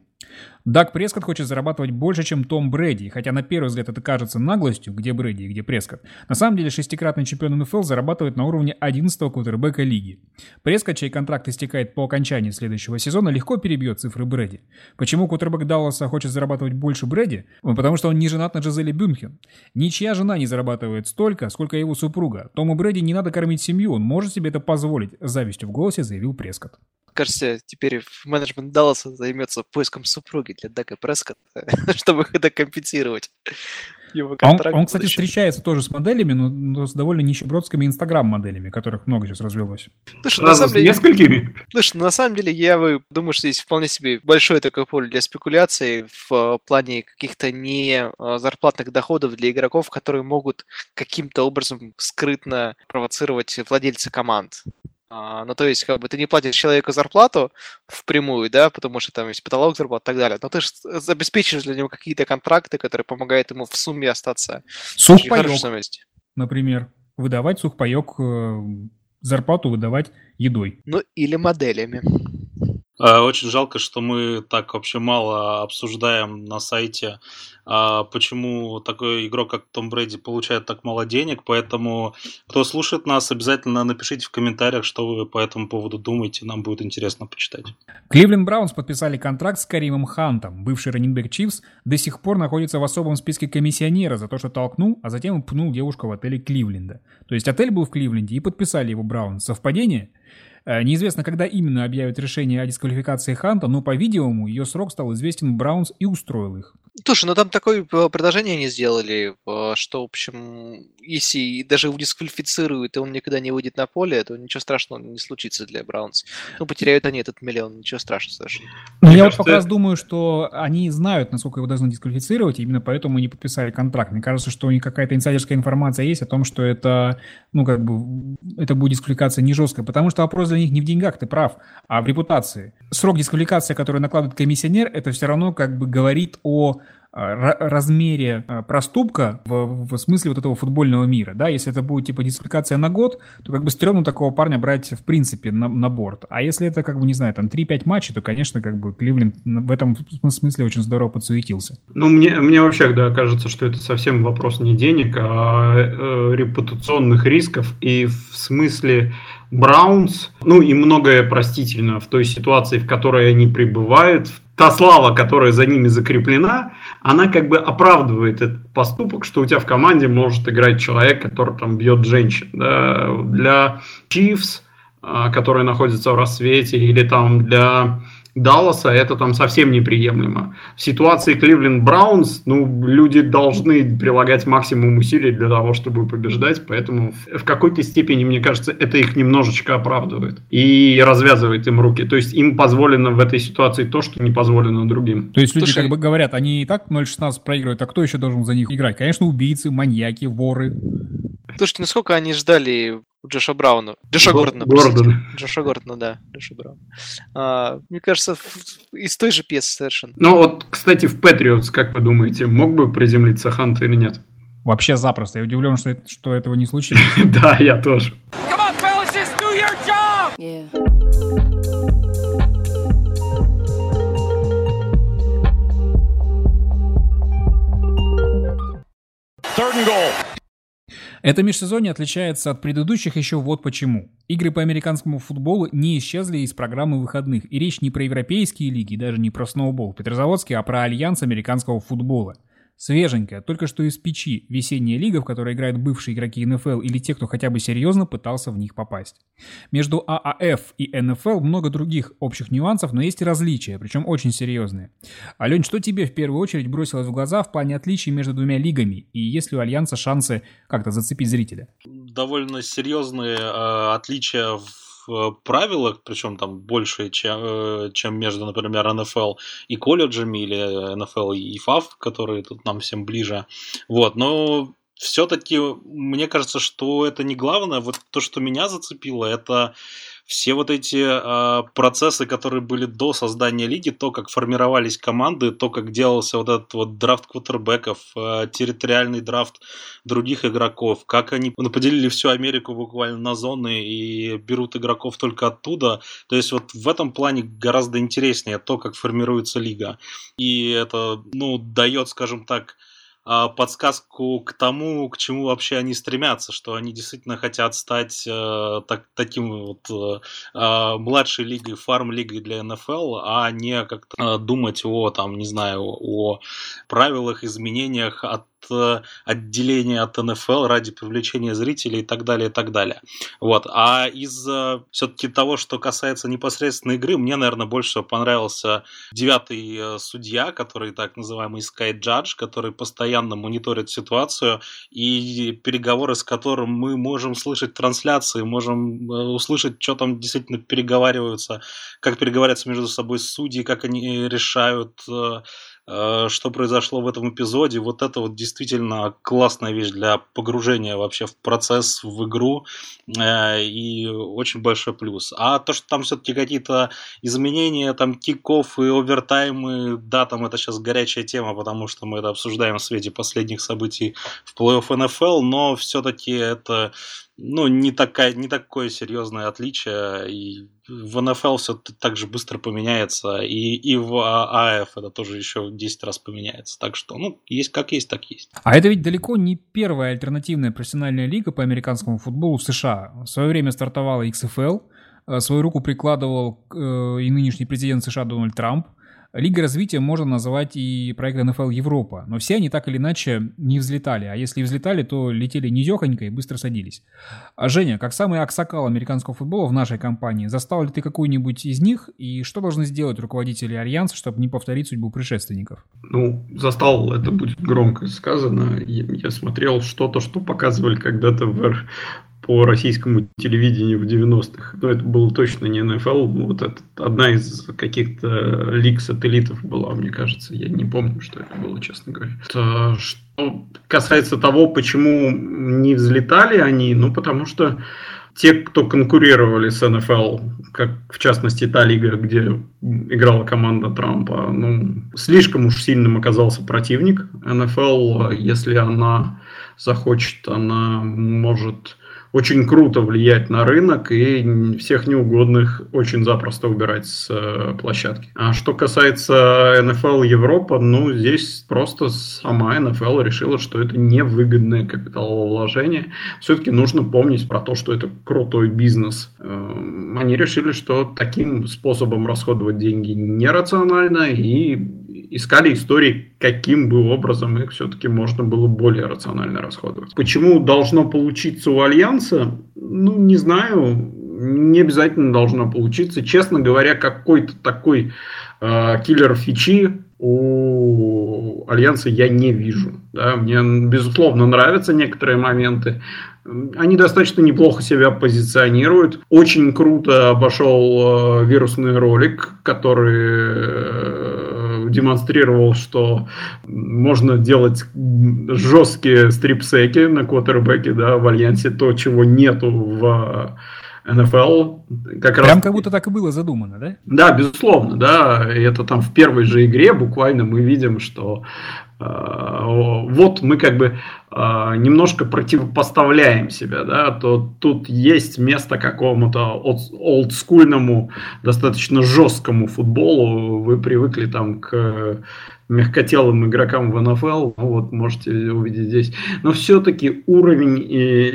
Даг Прескотт хочет зарабатывать больше, чем Том Брэди, хотя на первый взгляд это кажется наглостью, где Брэди и где Прескотт. На самом деле шестикратный чемпион НФЛ зарабатывает на уровне 11-го квотербека лиги. Прескотт, чей контракт истекает по окончании следующего сезона, легко перебьет цифры Брэди. Почему квотербек Далласа хочет зарабатывать больше Брэди? Ну, потому что он не женат на Джизеле Бюнхен. Ничья жена не зарабатывает столько, сколько его супруга. Тому Брэди не надо кормить семью, он может себе это позволить, завистью в голосе заявил Прескотт кажется, теперь менеджмент Далласа займется поиском супруги для Дага Прескотта, чтобы это компенсировать. Его он, он, кстати, встречается тоже с моделями, но, но с довольно нищебродскими инстаграм-моделями, которых много сейчас развелось. Слушай, на самом деле, несколькими? Слушай, на самом деле, я думаю, что здесь вполне себе большое такое поле для спекуляций в э, плане каких-то не э, зарплатных доходов для игроков, которые могут каким-то образом скрытно провоцировать владельцы команд. А, ну, то есть, как бы ты не платишь человеку зарплату впрямую, да, потому что там есть потолок зарплат и так далее, но ты же обеспечиваешь для него какие-то контракты, которые помогают ему в сумме остаться сухпайок, например. Выдавать сухпайок, э, зарплату выдавать едой. Ну, или моделями. А, очень жалко, что мы так вообще мало обсуждаем на сайте, а, почему такой игрок, как Том Брэди, получает так мало денег. Поэтому, кто слушает нас, обязательно напишите в комментариях, что вы по этому поводу думаете. Нам будет интересно почитать. Кливленд Браунс подписали контракт с Каримом Хантом. Бывший раннинбэк Чивс до сих пор находится в особом списке комиссионера за то, что толкнул, а затем пнул девушку в отеле Кливленда. То есть отель был в Кливленде и подписали его Браунс. Совпадение? Э, неизвестно, когда именно объявят решение о дисквалификации Ханта, но, по-видимому, ее срок стал известен Браунс и устроил их. Слушай, ну там такое э, предложение они сделали, э, что, в общем, если даже его дисквалифицируют, и он никогда не выйдет на поле, то ничего страшного не случится для Браунс. Ну, потеряют они этот миллион, ничего страшного совершенно. Ну, я вот как раз думаю, что они знают, насколько его должны дисквалифицировать, и именно поэтому не подписали контракт. Мне кажется, что у них какая-то инсайдерская информация есть о том, что это, ну, как бы, это будет дисквалификация не жесткая, потому что вопрос для них не в деньгах, ты прав, а в репутации. Срок дисквалификации, который накладывает комиссионер, это все равно как бы говорит о размере проступка в, в смысле вот этого футбольного мира, да, если это будет типа дисквалификация на год, то как бы стрёмно такого парня брать в принципе на, на борт, а если это как бы, не знаю, там 3-5 матчей, то, конечно, как бы Кливленд в этом смысле очень здорово подсуетился. Ну, мне, мне вообще, да, кажется, что это совсем вопрос не денег, а э, репутационных рисков, и в смысле Браунс, ну и многое простительно в той ситуации, в которой они пребывают, та слава, которая за ними закреплена, она как бы оправдывает этот поступок, что у тебя в команде может играть человек, который там бьет женщин. Да? Для Chiefs, а, которые находятся в рассвете, или там для Далласа это там совсем неприемлемо. В ситуации Кливленд Браунс, ну, люди должны прилагать максимум усилий для того, чтобы побеждать, поэтому в какой-то степени, мне кажется, это их немножечко оправдывает и развязывает им руки. То есть им позволено в этой ситуации то, что не позволено другим. То есть люди Слушай, как бы говорят, они и так 0-16 проигрывают, а кто еще должен за них играть? Конечно, убийцы, маньяки, воры. Слушайте, насколько они ждали Джоша Брауна. Джоша Гордона, Гордон. Джоша Гордона, да. Джоша Брауна. А, мне кажется, из той же пьесы совершенно. Ну вот, кстати, в Патриотс, как вы думаете, мог бы приземлиться Хант или нет? Вообще запросто. Я удивлен, что, что этого не случилось. Да, я тоже. Third and goal. Это межсезонье отличается от предыдущих еще вот почему. Игры по американскому футболу не исчезли из программы выходных, и речь не про европейские лиги, даже не про сноубол Петрозаводский, а про альянс американского футбола – Свеженькая, только что из печи, весенняя лига, в которой играют бывшие игроки НФЛ или те, кто хотя бы серьезно пытался в них попасть. Между ААФ и НФЛ много других общих нюансов, но есть и различия, причем очень серьезные. Ален, что тебе в первую очередь бросилось в глаза в плане отличий между двумя лигами, и есть ли у Альянса шансы как-то зацепить зрителя? Довольно серьезные э, отличия в Э, правилах, причем там больше, чем, э, чем между, например, НФЛ и колледжами, или НФЛ и ФАФ, которые тут нам всем ближе. Вот, но все-таки мне кажется, что это не главное. Вот то, что меня зацепило, это все вот эти э, процессы, которые были до создания лиги, то, как формировались команды, то, как делался вот этот вот драфт квотербеков, э, территориальный драфт других игроков, как они ну, поделили всю Америку буквально на зоны и берут игроков только оттуда. То есть вот в этом плане гораздо интереснее то, как формируется лига. И это, ну, дает, скажем так, подсказку к тому, к чему вообще они стремятся, что они действительно хотят стать э, так, таким вот э, э, младшей лигой, фарм-лигой для НФЛ, а не как-то э, думать о, там, не знаю, о правилах, изменениях от отделения от НФЛ ради привлечения зрителей и так далее, и так далее. Вот. А из э, все-таки того, что касается непосредственно игры, мне, наверное, больше понравился девятый э, судья, который так называемый Sky Judge, который постоянно мониторит ситуацию и переговоры с которым мы можем слышать трансляции, можем услышать, что там действительно переговариваются, как переговариваются между собой судьи, как они решают Э, что произошло в этом эпизоде. Вот это вот действительно классная вещь для погружения вообще в процесс, в игру. Э, и очень большой плюс. А то, что там все-таки какие-то изменения, там киков и овертаймы, да, там это сейчас горячая тема, потому что мы это обсуждаем в свете последних событий в плей-офф НФЛ, но все-таки это ну, не, такая, не такое серьезное отличие. И в НФЛ все так же быстро поменяется, и, и в АФ это тоже еще 10 раз поменяется. Так что, ну, есть как есть, так есть. А это ведь далеко не первая альтернативная профессиональная лига по американскому футболу в США. В свое время стартовала XFL, э, свою руку прикладывал э, и нынешний президент США Дональд Трамп – Лига развития можно называть и проект НФЛ Европа, но все они так или иначе не взлетали, а если взлетали, то летели низехонько и быстро садились. А Женя, как самый аксакал американского футбола в нашей компании, застал ли ты какую-нибудь из них и что должны сделать руководители Альянса, чтобы не повторить судьбу предшественников? Ну, застал, это будет громко сказано. Я, я смотрел что-то, что показывали когда-то в по российскому телевидению в 90-х. Но это было точно не НФЛ. Вот это одна из каких-то лиг-сателлитов была, мне кажется. Я не помню, что это было, честно говоря. Это, что касается того, почему не взлетали они, ну, потому что те, кто конкурировали с НФЛ, как в частности та лига, где играла команда Трампа, ну, слишком уж сильным оказался противник. НФЛ, если она захочет, она может очень круто влиять на рынок и всех неугодных очень запросто убирать с э, площадки. А что касается НФЛ Европа, ну, здесь просто сама НФЛ решила, что это невыгодное капиталовложение. Все-таки нужно помнить про то, что это крутой бизнес. Эм, они решили, что таким способом расходовать деньги нерационально и искали истории, каким бы образом их все-таки можно было более рационально расходовать. Почему должно получиться у Альянса? Ну, не знаю, не обязательно должно получиться. Честно говоря, какой-то такой э, киллер фичи у Альянса я не вижу. Да? Мне, безусловно, нравятся некоторые моменты. Они достаточно неплохо себя позиционируют. Очень круто обошел э, вирусный ролик, который э, демонстрировал, что можно делать жесткие стрипсеки на квотербеке, да, в Альянсе, то, чего нету в НФЛ. Как Прям раз... как будто так и было задумано, да? Да, безусловно, да. Это там в первой же игре буквально мы видим, что Э, вот мы как бы э, немножко противопоставляем себя, да, то тут есть место какому-то олдскульному, достаточно жесткому футболу, вы привыкли там к мягкотелым игрокам в НФЛ, ну вот можете увидеть здесь. Но все-таки уровень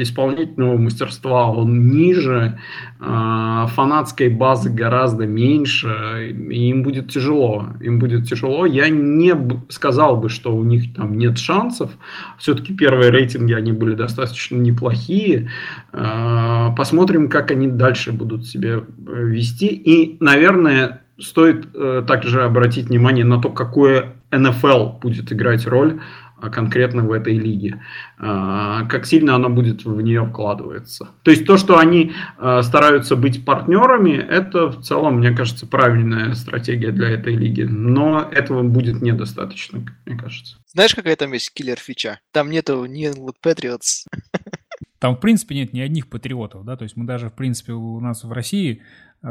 исполнительного мастерства, он ниже, а, фанатской базы гораздо меньше, и им будет тяжело. Им будет тяжело. Я не сказал бы, что у них там нет шансов. Все-таки первые рейтинги, они были достаточно неплохие. А, посмотрим, как они дальше будут себя э, вести. И, наверное, стоит э, также обратить внимание на то, какое НФЛ будет играть роль а, конкретно в этой лиге, а, как сильно она будет в нее вкладываться. То есть то, что они а, стараются быть партнерами, это в целом, мне кажется, правильная стратегия для этой лиги, но этого будет недостаточно, мне кажется. Знаешь, какая там есть killer-фича? Там нету England Patriots. Там, в принципе, нет ни одних патриотов, да, то есть мы даже, в принципе, у нас в России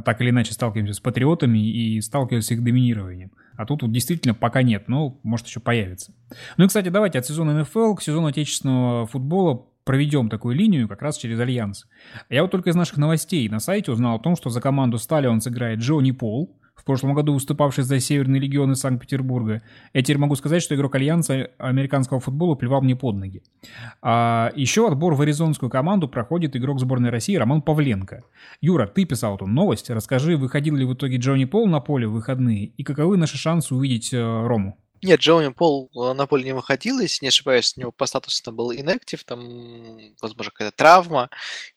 так или иначе сталкиваемся с патриотами и сталкиваемся с их доминированием. А тут вот действительно пока нет, но может еще появится. Ну и, кстати, давайте от сезона НФЛ к сезону отечественного футбола проведем такую линию как раз через Альянс. Я вот только из наших новостей на сайте узнал о том, что за команду Stallions играет Джонни Пол, в прошлом году выступавший за Северный легион из Санкт-Петербурга. Я теперь могу сказать, что игрок Альянса американского футбола плевал мне под ноги. А еще отбор в аризонскую команду проходит игрок сборной России Роман Павленко. Юра, ты писал эту новость. Расскажи, выходил ли в итоге Джонни Пол на поле в выходные и каковы наши шансы увидеть э, Рому? Нет, Джоуи Пол э, на поле не выходил, если не ошибаюсь, у него по статусу там был inactive, там, возможно, какая-то травма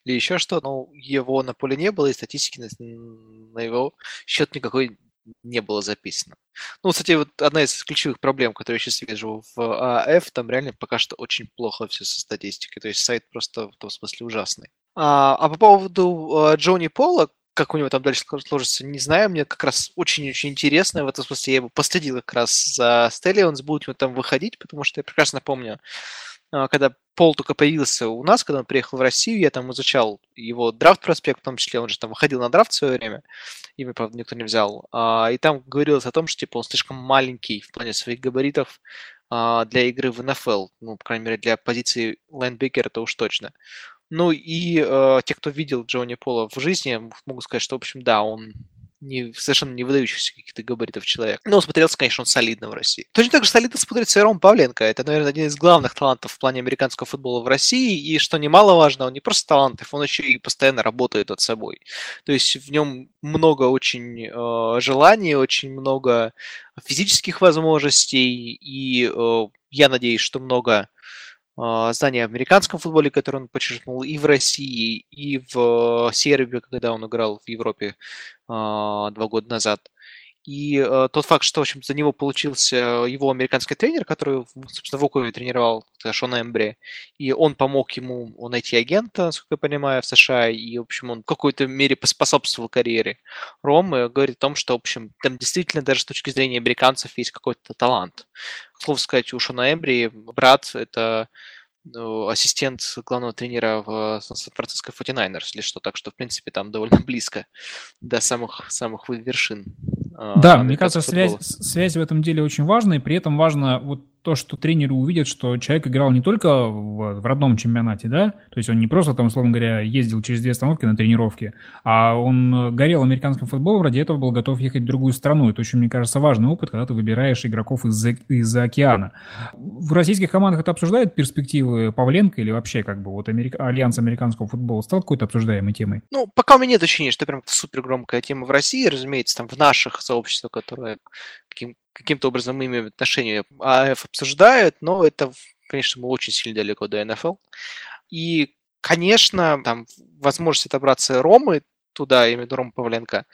или еще что, но его на поле не было, и статистики на, на его счет никакой не было записано. Ну, кстати, вот одна из ключевых проблем, которые я сейчас вижу в АФ, там реально пока что очень плохо все со статистикой, то есть сайт просто в том смысле ужасный. А, а по поводу э, Джонни Пола, как у него там дальше сложится, не знаю. Мне как раз очень-очень интересно. В этом смысле я его последил как раз за Стеллионс, будет он там выходить, потому что я прекрасно помню, а, когда Пол только появился у нас, когда он приехал в Россию, я там изучал его драфт-проспект, в том числе он же там выходил на драфт в свое время, имя, правда, никто не взял, а, и там говорилось о том, что типа он слишком маленький в плане своих габаритов а, для игры в НФЛ, ну, по крайней мере, для позиции лайнбекера это уж точно. Ну и э, те, кто видел Джонни Пола в жизни, могу сказать, что, в общем, да, он не, совершенно не выдающихся каких-то габаритов человек. Но смотрелся, конечно, он солидно в России. Точно так же солидно смотрится и Ром Павленко. Это, наверное, один из главных талантов в плане американского футбола в России. И, что немаловажно, он не просто талантлив, он еще и постоянно работает над собой. То есть в нем много очень э, желаний, очень много физических возможностей. И э, я надеюсь, что много знания в американском футболе, который он подчеркнул и в России, и в Сербии, когда он играл в Европе а, два года назад. И э, тот факт, что, в общем, за него получился его американский тренер, который, собственно, в Окове тренировал Шона Эмбри, и он помог ему найти агента, насколько я понимаю, в США, и, в общем, он в какой-то мере поспособствовал карьере Ромы, говорит о том, что, в общем, там действительно даже с точки зрения американцев есть какой-то талант. К слову сказать, у Шона Эмбри брат – это ассистент главного тренера в Сан-Франциско 49ers, или что, так что, в принципе, там довольно близко до самых, самых вершин. А, да, мне кажется, связь, связь в этом деле очень важна, и при этом важно вот то, что тренеры увидят, что человек играл не только в, в родном чемпионате, да, то есть он не просто там, условно говоря, ездил через две остановки на тренировки, а он горел американским футболом, ради этого был готов ехать в другую страну. Это очень, мне кажется, важный опыт, когда ты выбираешь игроков из-за из океана. В российских командах это обсуждают перспективы Павленко или вообще как бы вот Америка, Альянс американского футбола стал какой-то обсуждаемой темой? Ну, пока у меня нет ощущения, что прям супер громкая тема в России, разумеется, там в наших сообществах, которые каким, каким-то образом имеют отношение АФ обсуждают, но это, конечно, мы очень сильно далеко до НФЛ. И, конечно, там возможность отобраться Ромы туда, виду Рома Павленко,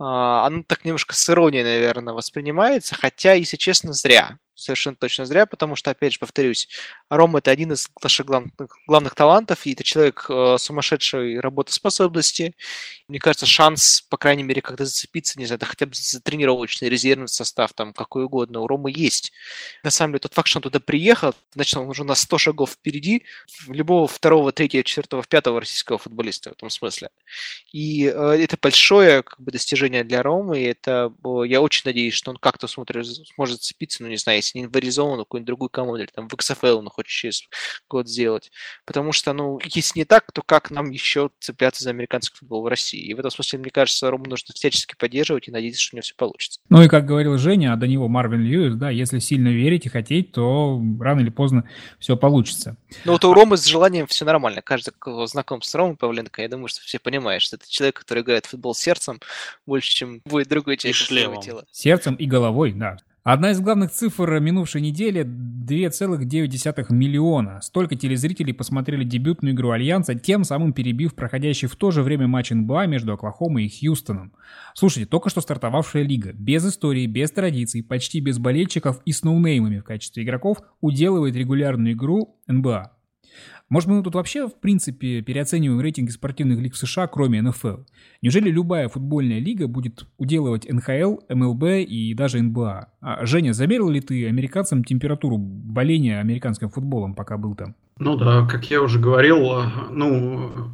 а, оно так немножко с иронией, наверное, воспринимается, хотя, если честно, зря совершенно точно зря, потому что, опять же, повторюсь, Рома это один из наших главных, главных талантов, и это человек э, сумасшедшей работоспособности. Мне кажется, шанс, по крайней мере, когда зацепиться, не знаю, да хотя бы за тренировочный резервный состав, там, какой угодно, у Ромы есть. На самом деле, тот факт, что он туда приехал, значит, он уже на 100 шагов впереди любого второго, третьего, четвертого, пятого российского футболиста в этом смысле. И э, это большое как бы, достижение для Ромы, и это, э, я очень надеюсь, что он как-то смотрит, сможет зацепиться, ну, не знаю, если не в Аризону, какую-нибудь другую команду, или там в XFL он хочет через год сделать. Потому что, ну, если не так, то как нам еще цепляться за американский футбол в России? И в этом смысле, мне кажется, Рому нужно всячески поддерживать и надеяться, что у него все получится. Ну и как говорил Женя, а до него Марвин Льюис, да, если сильно верить и хотеть, то рано или поздно все получится. Ну вот у Ромы с желанием все нормально. Каждый, кто знаком с Ромой Павленко, я думаю, что все понимают, что это человек, который играет в футбол сердцем больше, чем будет другой человек своего тела. Сердцем и головой, да. Одна из главных цифр минувшей недели – 2,9 миллиона. Столько телезрителей посмотрели дебютную игру Альянса, тем самым перебив проходящий в то же время матч НБА между Оклахомой и Хьюстоном. Слушайте, только что стартовавшая лига, без истории, без традиций, почти без болельщиков и с ноунеймами в качестве игроков, уделывает регулярную игру НБА. Может, мы тут вообще, в принципе, переоцениваем рейтинги спортивных лиг в США, кроме НФЛ? Неужели любая футбольная лига будет уделывать НХЛ, МЛБ и даже НБА? А, Женя, замерил ли ты американцам температуру боления американским футболом, пока был там? Ну да, как я уже говорил, ну,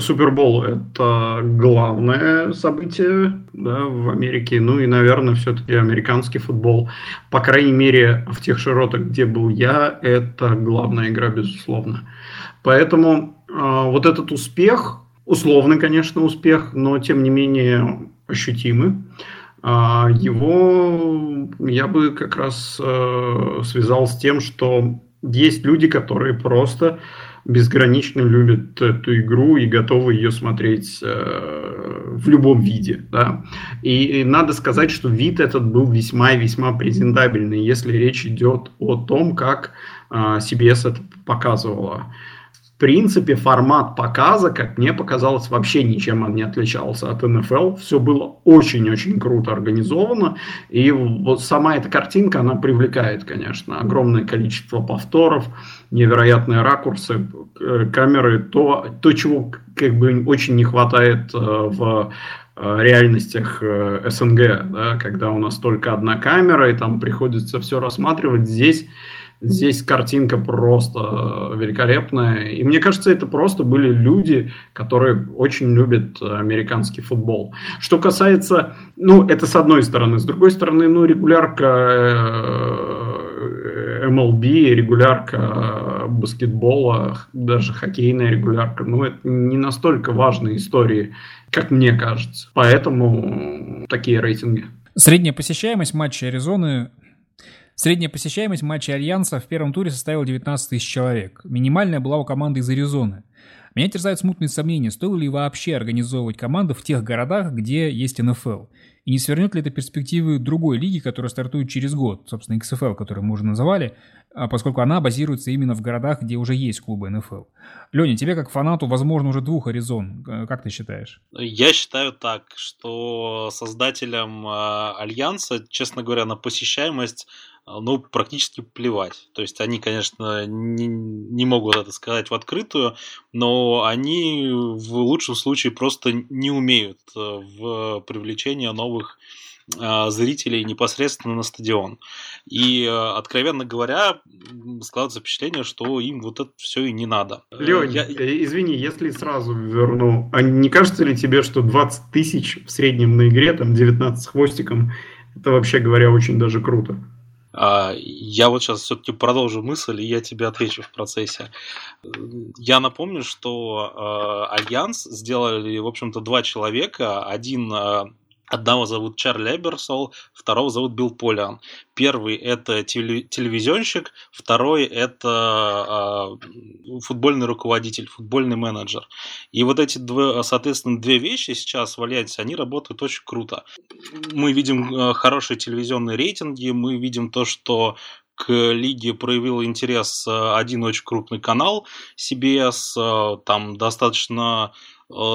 Супербол – это главное событие да, в Америке. Ну и, наверное, все-таки американский футбол. По крайней мере, в тех широтах, где был я, это главная игра, безусловно. Поэтому э, вот этот успех, условный, конечно, успех, но тем не менее ощутимый, э, его я бы как раз э, связал с тем, что есть люди, которые просто безгранично любят эту игру и готовы ее смотреть э, в любом виде. Да? И, и надо сказать, что вид этот был весьма и весьма презентабельный, если речь идет о том, как э, CBS это показывала принципе, формат показа, как мне показалось, вообще ничем он не отличался от НФЛ. Все было очень-очень круто организовано. И вот сама эта картинка, она привлекает, конечно. Огромное количество повторов, невероятные ракурсы, э, камеры. То, то чего как бы очень не хватает э, в э, реальностях СНГ, да, когда у нас только одна камера, и там приходится все рассматривать. Здесь Здесь картинка просто великолепная. И мне кажется, это просто были люди, которые очень любят американский футбол. Что касается, ну, это с одной стороны. С другой стороны, ну, регулярка MLB, э, регулярка баскетбола, даже хоккейная регулярка, ну, это не настолько важные истории, как мне кажется. Поэтому такие рейтинги. Средняя посещаемость матча Аризоны Средняя посещаемость матча Альянса в первом туре составила 19 тысяч человек. Минимальная была у команды из Аризоны. Меня терзают смутные сомнения, стоило ли вообще организовывать команду в тех городах, где есть НФЛ. И не свернет ли это перспективы другой лиги, которая стартует через год, собственно, XFL, которую мы уже называли, а поскольку она базируется именно в городах, где уже есть клубы НФЛ. Леня, тебе как фанату, возможно, уже двух Аризон. Э, как ты считаешь? Я считаю так, что создателям э, Альянса, честно говоря, на посещаемость ну, практически плевать. То есть они, конечно, не, не могут это сказать в открытую, но они в лучшем случае просто не умеют э, в привлечение новых э, зрителей непосредственно на стадион. И, э, откровенно говоря, складывается впечатление, что им вот это все и не надо. Лень, Я... извини, если сразу верну, а не кажется ли тебе, что 20 тысяч в среднем на игре, там 19 с хвостиком, это вообще говоря очень даже круто? А, я вот сейчас все-таки продолжу мысль, и я тебе отвечу в процессе. Я напомню, что э, Альянс сделали, в общем-то, два человека. Один э, Одного зовут Чарли Эберсол, второго зовут Билл Полиан. Первый это телевизионщик, второй это э, футбольный руководитель, футбольный менеджер. И вот эти, две, соответственно, две вещи сейчас в Альянсе, они работают очень круто. Мы видим э, хорошие телевизионные рейтинги, мы видим то, что к лиге проявил интерес э, один очень крупный канал CBS, там достаточно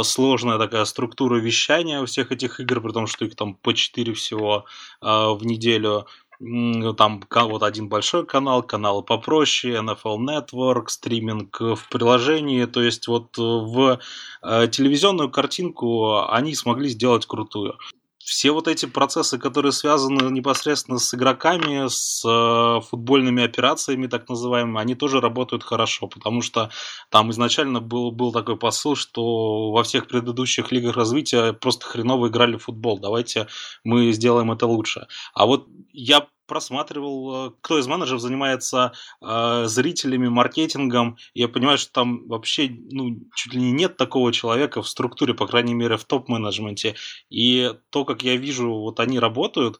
сложная такая структура вещания всех этих игр, при том, что их там по 4 всего э, в неделю. Там вот один большой канал, каналы попроще, NFL Network, стриминг в приложении. То есть вот в э, телевизионную картинку они смогли сделать крутую все вот эти процессы, которые связаны непосредственно с игроками, с э, футбольными операциями, так называемыми, они тоже работают хорошо, потому что там изначально был, был такой посыл, что во всех предыдущих лигах развития просто хреново играли в футбол, давайте мы сделаем это лучше. А вот я просматривал, э, кто из менеджеров занимается э, зрителями, маркетингом. Я понимаю, что там вообще ну, чуть ли нет такого человека в структуре, по крайней мере, в топ-менеджменте. И то, как я вижу, вот они работают,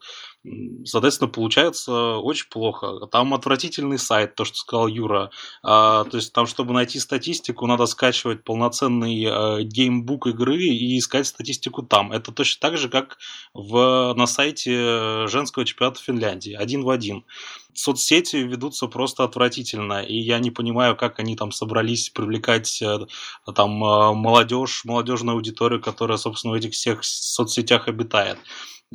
соответственно, получается очень плохо. Там отвратительный сайт, то, что сказал Юра. А, то есть там, чтобы найти статистику, надо скачивать полноценный а, геймбук игры и искать статистику там. Это точно так же, как в, на сайте женского чемпионата Финляндии. Один в один соцсети ведутся просто отвратительно, и я не понимаю, как они там собрались привлекать э, там э, молодежь, молодежную аудиторию, которая, собственно, в этих всех соцсетях обитает.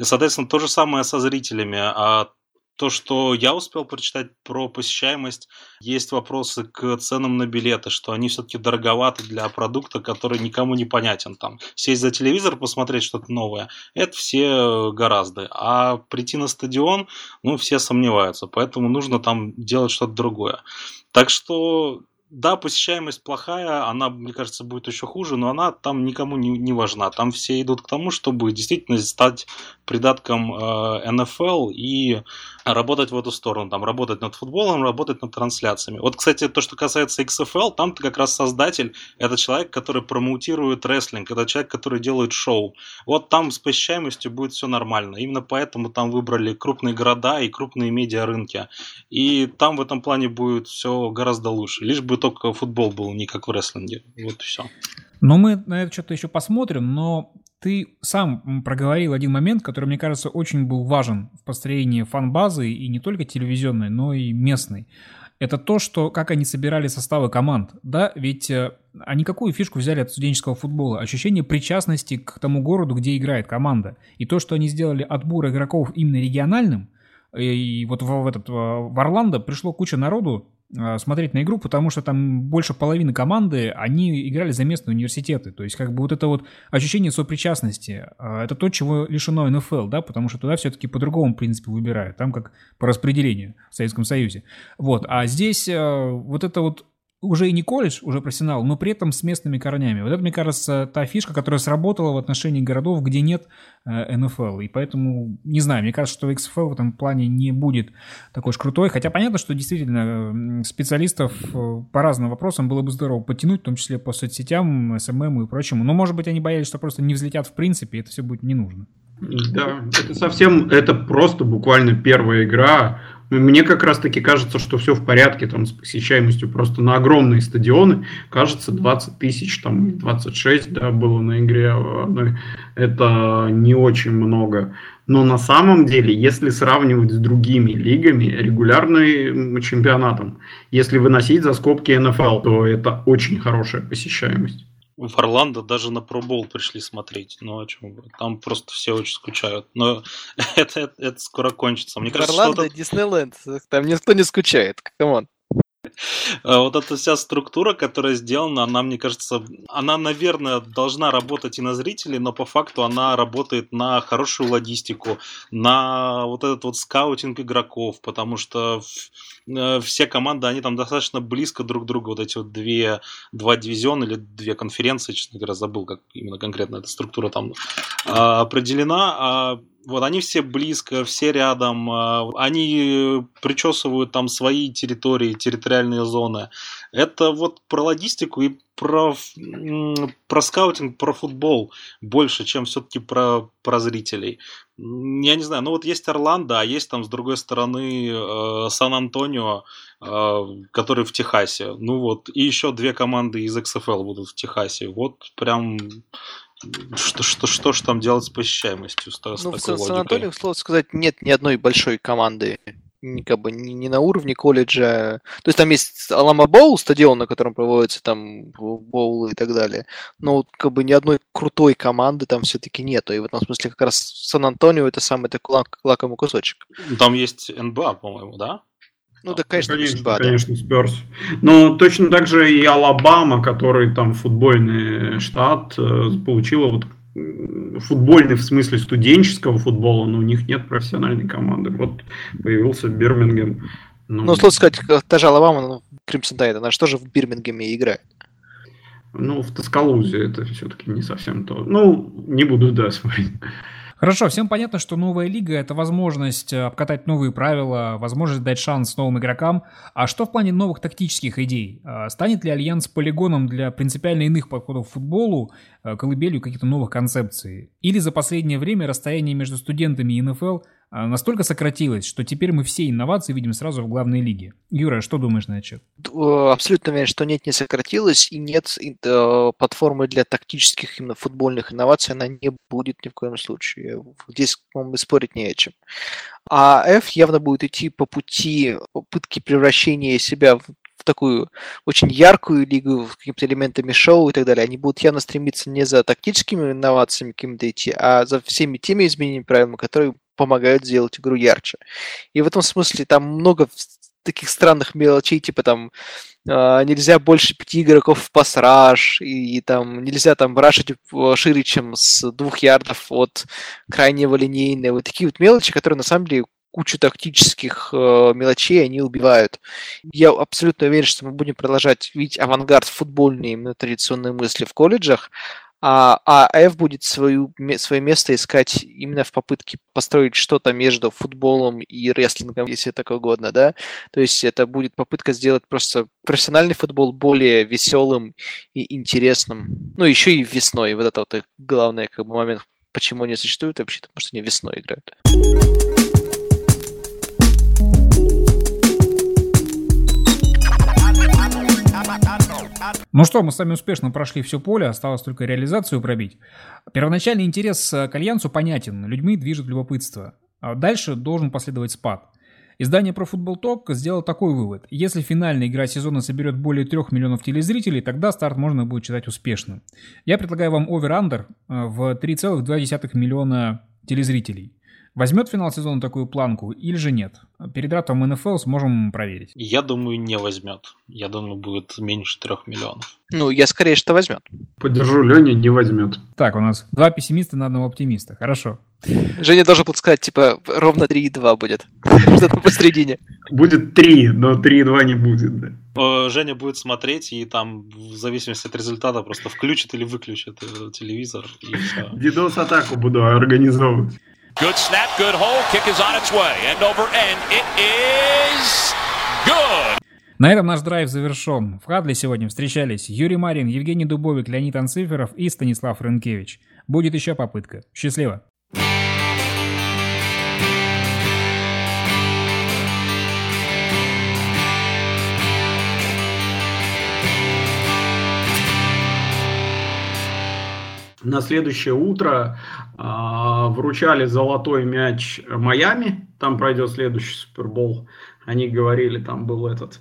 Соответственно, то же самое со зрителями. А то, что я успел прочитать про посещаемость, есть вопросы к ценам на билеты, что они все-таки дороговаты для продукта, который никому не понятен. Там сесть за телевизор, посмотреть что-то новое, это все гораздо. А прийти на стадион, ну, все сомневаются, поэтому нужно там делать что-то другое. Так что да, посещаемость плохая, она, мне кажется, будет еще хуже, но она там никому не, не важна. Там все идут к тому, чтобы действительно стать придатком э, НФЛ и работать в эту сторону, там, работать над футболом, работать над трансляциями. Вот, кстати, то, что касается XFL, там как раз создатель, это человек, который промоутирует рестлинг, это человек, который делает шоу. Вот там с посещаемостью будет все нормально. Именно поэтому там выбрали крупные города и крупные медиарынки. И там в этом плане будет все гораздо лучше. Лишь бы только футбол был не как в рестлинге. Вот и все. Ну, мы на это что-то еще посмотрим, но ты сам проговорил один момент, который, мне кажется, очень был важен в построении фан-базы и не только телевизионной, но и местной. Это то, что как они собирали составы команд. Да, ведь э, они какую фишку взяли от студенческого футбола? Ощущение причастности к тому городу, где играет команда. И то, что они сделали отбор игроков именно региональным, и вот в, этот, в Орландо пришло куча народу, смотреть на игру, потому что там больше половины команды, они играли за местные университеты. То есть как бы вот это вот ощущение сопричастности, а, это то, чего лишено НФЛ, да, потому что туда все-таки по другому принципу выбирают, там как по распределению в Советском Союзе. Вот, а здесь а, вот это вот уже и не колледж, уже профессионал, но при этом с местными корнями. Вот это, мне кажется, та фишка, которая сработала в отношении городов, где нет э, НФЛ. И поэтому, не знаю, мне кажется, что XFL в этом плане не будет такой уж крутой. Хотя понятно, что действительно специалистов э, по разным вопросам было бы здорово подтянуть, в том числе по соцсетям, SMM и прочему. Но, может быть, они боялись, что просто не взлетят в принципе, и это все будет не нужно. Да, это совсем, это просто буквально первая игра мне как раз-таки кажется, что все в порядке там с посещаемостью просто на огромные стадионы. Кажется, 20 тысяч, там 26 да, было на игре. Это не очень много. Но на самом деле, если сравнивать с другими лигами, регулярным чемпионатом, если выносить за скобки НФЛ, то это очень хорошая посещаемость в Орландо даже на Pro Bowl пришли смотреть. Ну, о чем Там просто все очень скучают. Но это, это, это скоро кончится. Мне в кажется, Орландо что Диснейленд. Там никто не скучает. Come on. А вот эта вся структура, которая сделана, она, мне кажется, она, наверное, должна работать и на зрителей, но по факту она работает на хорошую логистику, на вот этот вот скаутинг игроков, потому что э, все команды, они там достаточно близко друг к другу, вот эти вот две, два дивизиона или две конференции, честно говоря, забыл, как именно конкретно эта структура там а, определена, а вот они все близко, все рядом, а, они причесывают там свои территории, территориальные зоны. Это вот про логистику и про, про скаутинг, про футбол больше, чем все-таки про, про зрителей. Я не знаю, ну вот есть Орландо, а есть там с другой стороны э, Сан-Антонио, э, который в Техасе. Ну вот, и еще две команды из XFL будут в Техасе. Вот прям что, что, что ж там делать с посещаемостью? С, ну, с в Сан-Антонио, слово сказать, нет ни одной большой команды как бы не, не на уровне колледжа. То есть там есть Алама Боул, стадион, на котором проводятся там боулы и так далее. Но как бы ни одной крутой команды там все-таки нету. И в этом смысле как раз Сан-Антонио это самый такой лак, лакомый кусочек. Там есть НБА, по-моему, да? Ну да, конечно, конечно, НБА, конечно, Спёрс. Но точно так же и Алабама, который там футбольный штат, э, получила вот футбольный в смысле студенческого футбола, но у них нет профессиональной команды. Вот появился Бирмингем. Ну, ну сложно сказать, та же Алабама, ну, Кримсон Тайд, она же в Бирмингеме играет? Ну, в Тоскалузе это все-таки не совсем то. Ну, не буду, да, смотреть. Хорошо, всем понятно, что новая лига – это возможность э, обкатать новые правила, возможность дать шанс новым игрокам. А что в плане новых тактических идей? А станет ли Альянс полигоном для принципиально иных подходов к футболу, э, колыбелью каких-то новых концепций? Или за последнее время расстояние между студентами и НФЛ настолько сократилось, что теперь мы все инновации видим сразу в главной лиге. Юра, что думаешь на этот Абсолютно уверен, что нет, не сократилось, и нет э, платформы для тактических именно футбольных инноваций, она не будет ни в коем случае. Здесь, по-моему, спорить не о чем. А F явно будет идти по пути попытки превращения себя в такую очень яркую лигу, с какими-то элементами шоу и так далее. Они будут явно стремиться не за тактическими инновациями какими-то идти, а за всеми теми изменениями правил, которые помогают сделать игру ярче. И в этом смысле там много таких странных мелочей, типа там э, нельзя больше пяти игроков в пасраж, и, и там нельзя там рашить шире, чем с двух ярдов от крайнего линейного. Вот такие вот мелочи, которые на самом деле кучу тактических э, мелочей они убивают. Я абсолютно уверен, что мы будем продолжать видеть авангард футбольные именно традиционные мысли в колледжах, а, а F будет свою, свое место искать именно в попытке построить что-то между футболом и рестлингом, если так угодно, да. То есть это будет попытка сделать просто профессиональный футбол более веселым и интересным. Ну, еще и весной. Вот это вот главный как бы, момент, почему они существуют вообще, потому что они весной играют. Ну что, мы с вами успешно прошли все поле, осталось только реализацию пробить. Первоначальный интерес к Альянсу понятен, людьми движет любопытство. А дальше должен последовать спад. Издание Pro Football Talk сделало такой вывод. Если финальная игра сезона соберет более 3 миллионов телезрителей, тогда старт можно будет считать успешным. Я предлагаю вам over-under э, в 3,2 миллиона телезрителей. Возьмет финал сезона такую планку или же нет? Перед драфтом НФЛ сможем проверить. Я думаю, не возьмет. Я думаю, будет меньше трех миллионов. Ну, я скорее, что возьмет. Поддержу Леня, не возьмет. Так, у нас два пессимиста на одного оптимиста. Хорошо. Женя должен был сказать, типа, ровно 3,2 будет. Что-то посередине. Будет 3, но 3,2 не будет, да. Женя будет смотреть и там, в зависимости от результата, просто включит или выключит телевизор и все. Атаку буду организовывать. Good snap, good hole, kick is on its way. End over end. It is good. На этом наш драйв завершен. В Хадле сегодня встречались Юрий Марин, Евгений Дубовик, Леонид Анциферов и Станислав Рынкевич. Будет еще попытка. Счастливо! На следующее утро э, вручали золотой мяч Майами. Там пройдет следующий Супербол. Они говорили, там был этот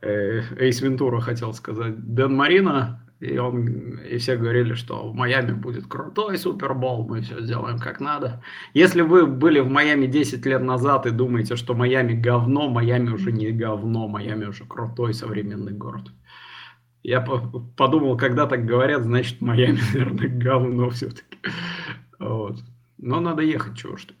э, Эйс Вентура, хотел сказать, Дэн Марина. И, он, и все говорили, что в Майами будет крутой Супербол, мы все сделаем как надо. Если вы были в Майами 10 лет назад и думаете, что Майами говно, Майами уже не говно, Майами уже крутой современный город. Я подумал, когда так говорят, значит Майами, наверное, говно все-таки. Вот. Но надо ехать, чего ж тут.